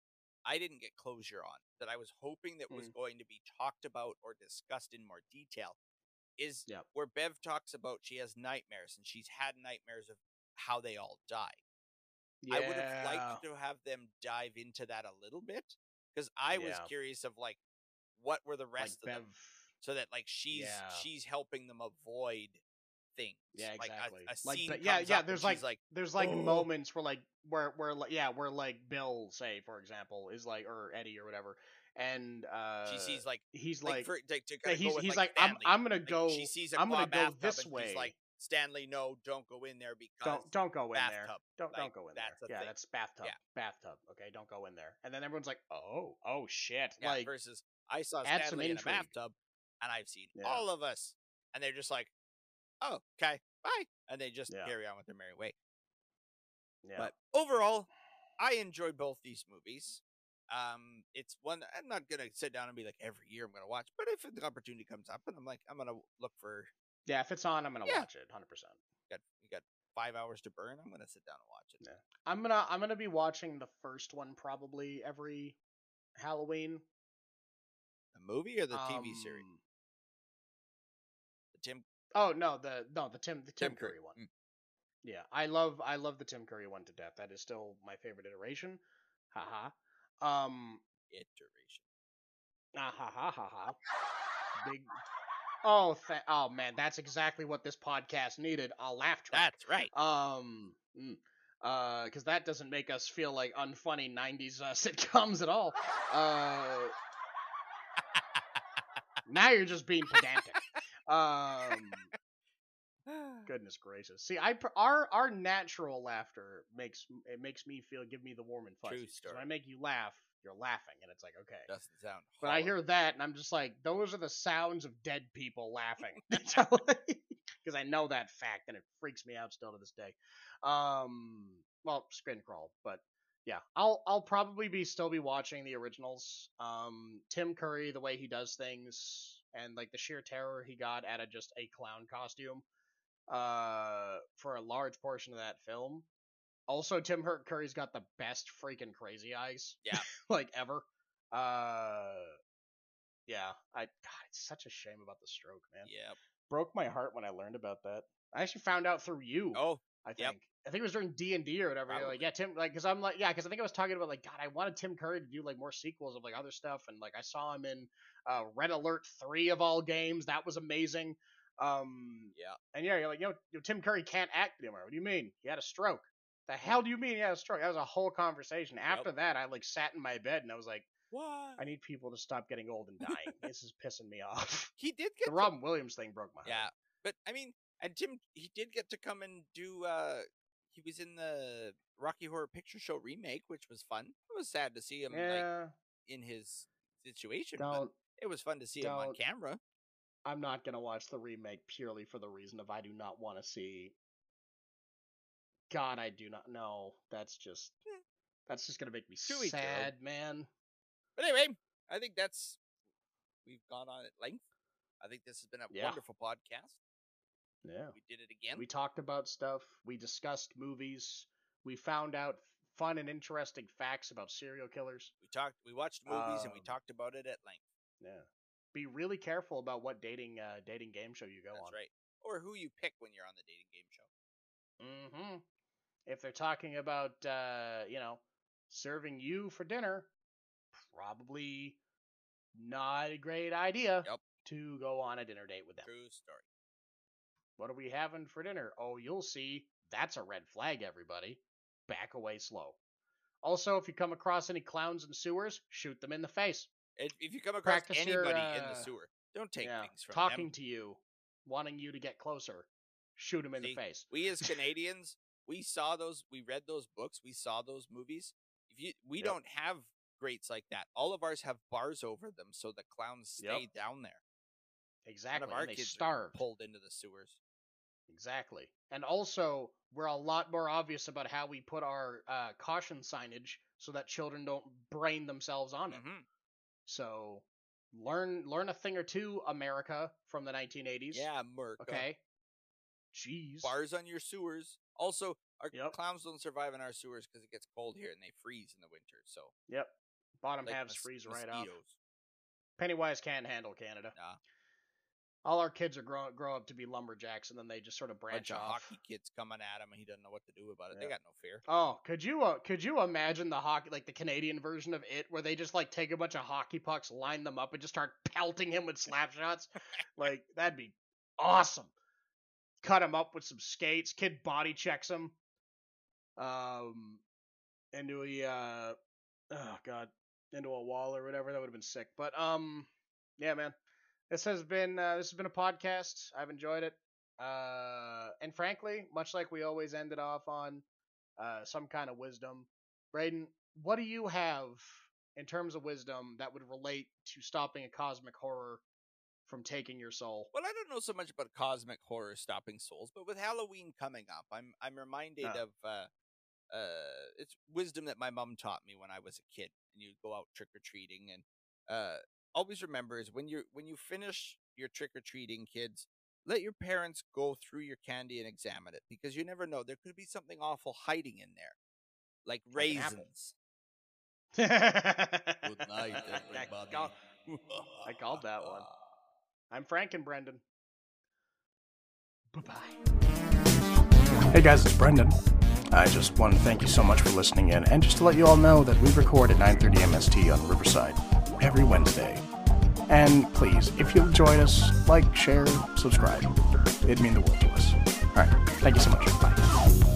I didn't get closure on that I was hoping that was Mm. going to be talked about or discussed in more detail is Yep. where Bev talks about she has nightmares and she's had nightmares of how they all die. I would have liked to have them dive into that a little bit because I was curious of like what were the like rest of Bev, them so that like she's Yeah. she's helping them avoid things. Yeah, Like exactly. a, a Like, yeah, yeah, there's, she's like there's like "Oh." moments where like where where like yeah where like Bill say for example is like or Eddie or whatever and uh she sees like he's like, like, for, like to yeah, he's with, he's like, like, I'm. I'm gonna Like, go she sees a I'm gonna go bathtub this way like Stanley, no, don't go in there because Don't don't go in there. Don't don't go in that's there. Yeah, thing. that's bathtub. Yeah. Bathtub. Okay, don't go in there. And then everyone's like, oh, oh shit. Yeah, like versus I saw Stanley in a bathtub, and I've seen all of us, and they're just like, "Oh, okay, bye," and they just Yeah. carry on with their merry way. yeah. But overall, I enjoyed both these movies. Um, it's one I'm not gonna sit down and be like every year I'm gonna watch, but if the opportunity comes up and I'm like I'm gonna look for yeah, if it's on, I'm gonna Yeah. watch it, hundred percent. got you got five hours to burn, I'm gonna sit down and watch it. Yeah. I'm gonna I'm gonna be watching the first one probably every Halloween. The movie or the TV series? Oh no, the no the Tim the Tim, Tim Curry, Curry, one. mm. Yeah, I love I love the Tim Curry one to death. That is still my favorite iteration. Haha. Um. iteration. Ah, ha ha ha ha. Big. Oh, th- oh man, that's exactly what this podcast needed. A laugh track. That's right. Um, mm, uh, because that doesn't make us feel like unfunny '90s uh, sitcoms at all. Uh, now you're just being pedantic. Um, goodness gracious. See, I our our natural laughter makes it makes me feel give me the warm and fuzzies. When I make you laugh, you're laughing, and it's like okay. Doesn't sound. But I hear that, and I'm just like, those are the sounds of dead people laughing. Because I know that fact, and it freaks me out still to this day. Um, well, Screen Crawl, but yeah, I'll I'll probably be still be watching the originals. Um, Tim Curry, the way he does things, and like the sheer terror he got out of just a clown costume, uh, for a large portion of that film. Also, Tim Hurt Curry's got the best freaking crazy eyes. Yeah. like ever. Uh, yeah. I God, it's such a shame about the stroke, man. Yeah. Broke my heart when I learned about that. I actually found out through you. Oh, I think. yep. I think it was during D and D or whatever. You're like, yeah, Tim, like, because I'm like, yeah, because I think I was talking about like, God, I wanted Tim Curry to do like more sequels of like other stuff, and like I saw him in uh, Red Alert three of all games. That was amazing. Um, yeah. and yeah, you're like, you know, you know, Tim Curry can't act anymore. What do you mean? He had a stroke. The hell do you mean he had a stroke? That was a whole conversation. After that, I like sat in my bed and I was like, What? I need people to stop getting old and dying. this is pissing me off. He did get The to- Robin Williams thing broke my heart. Yeah, but I mean, and Tim, he did get to come and do. uh He was in the Rocky Horror Picture Show remake, which was fun. It was sad to see him like Yeah, in his situation, don't. It was fun to see him on camera. I'm not gonna watch the remake purely for the reason of I do not want to see. God, I do not know. That's just. Eh. That's just gonna make me To each their own. sad, man. But anyway, I think that's we've gone on at length. I think this has been a Yeah. wonderful podcast. Yeah. We did it again. We talked about stuff. We discussed movies. We found out fun and interesting facts about serial killers. We talked. We watched movies and we Um, talked about it at length. Yeah. Be really careful about what dating uh, dating game show you go That's on. right. Or who you pick when you're on the dating game show. Mm-hmm. If they're talking about, uh, you know, serving you for dinner, probably not a great idea Yep. to go on a dinner date with them. True story. What are we having for dinner? Oh, you'll see. That's a red flag, everybody. Back away slow. Also, if you come across any clowns in sewers, shoot them in the face. If, if you come across Practice your, anybody in the uh, sewer, don't take yeah, things from talking them. to you, wanting you to get closer, shoot them in See, the face. We as Canadians, we saw those, we read those books, we saw those movies. If you, we Yep. don't have grates like that. All of ours have bars over them, so the clowns stay Yep. down there. Exactly. None of our and they kids starved. pulled into the sewers. Exactly. And also, we're a lot more obvious about how we put our uh, caution signage so that children don't brain themselves on it. Mhm. So learn learn a thing or two, America, from the 1980s. Yeah, Merc. Okay. Jeez. Bars on your sewers. Also, our Yep. clowns don't survive in our sewers because it gets cold here and they freeze in the winter. So Yep. Bottom like halves mos- freeze right off. Pennywise can't handle Canada. Nah. All our kids are grow grow up to be lumberjacks, and then they just sort of branch Bunch of off. hockey kids coming at him and he doesn't know what to do about it. They got no fear. Oh, could you uh, could you imagine the hockey like the Canadian version of it where they just like take a bunch of hockey pucks, line them up, and just start pelting him with slap shots? like that'd be awesome. Cut him up with some skates. Kid body checks him. Um, into a uh, oh god, into a wall or whatever. That would have been sick. But um, yeah, man, this has been uh, this has been a podcast. I've enjoyed it. Uh, and frankly, much like we always ended off on, uh, some kind of wisdom. Braden, what do you have in terms of wisdom that would relate to stopping a cosmic horror from taking your soul? Well, I don't know so much about cosmic horror stopping souls, but with Halloween coming up, I'm I'm reminded Ah. of uh, uh, it's wisdom that my mom taught me when I was a kid. And you go out trick or treating, and uh, always remember is when you when you finish your trick or treating, kids, let your parents go through your candy and examine it because you never know there could be something awful hiding in there, like Like an apple. raisins. Good night, everybody. I called that one. I'm Frank and Brendan. Bye bye. Hey guys, it's Brendan. I just want to thank you so much for listening in, and just to let you all know that we record at 9:30 MST on Riverside every Wednesday. And please, if you'll join us, like, share, subscribe. It'd mean the world to us. All right, thank you so much. Bye.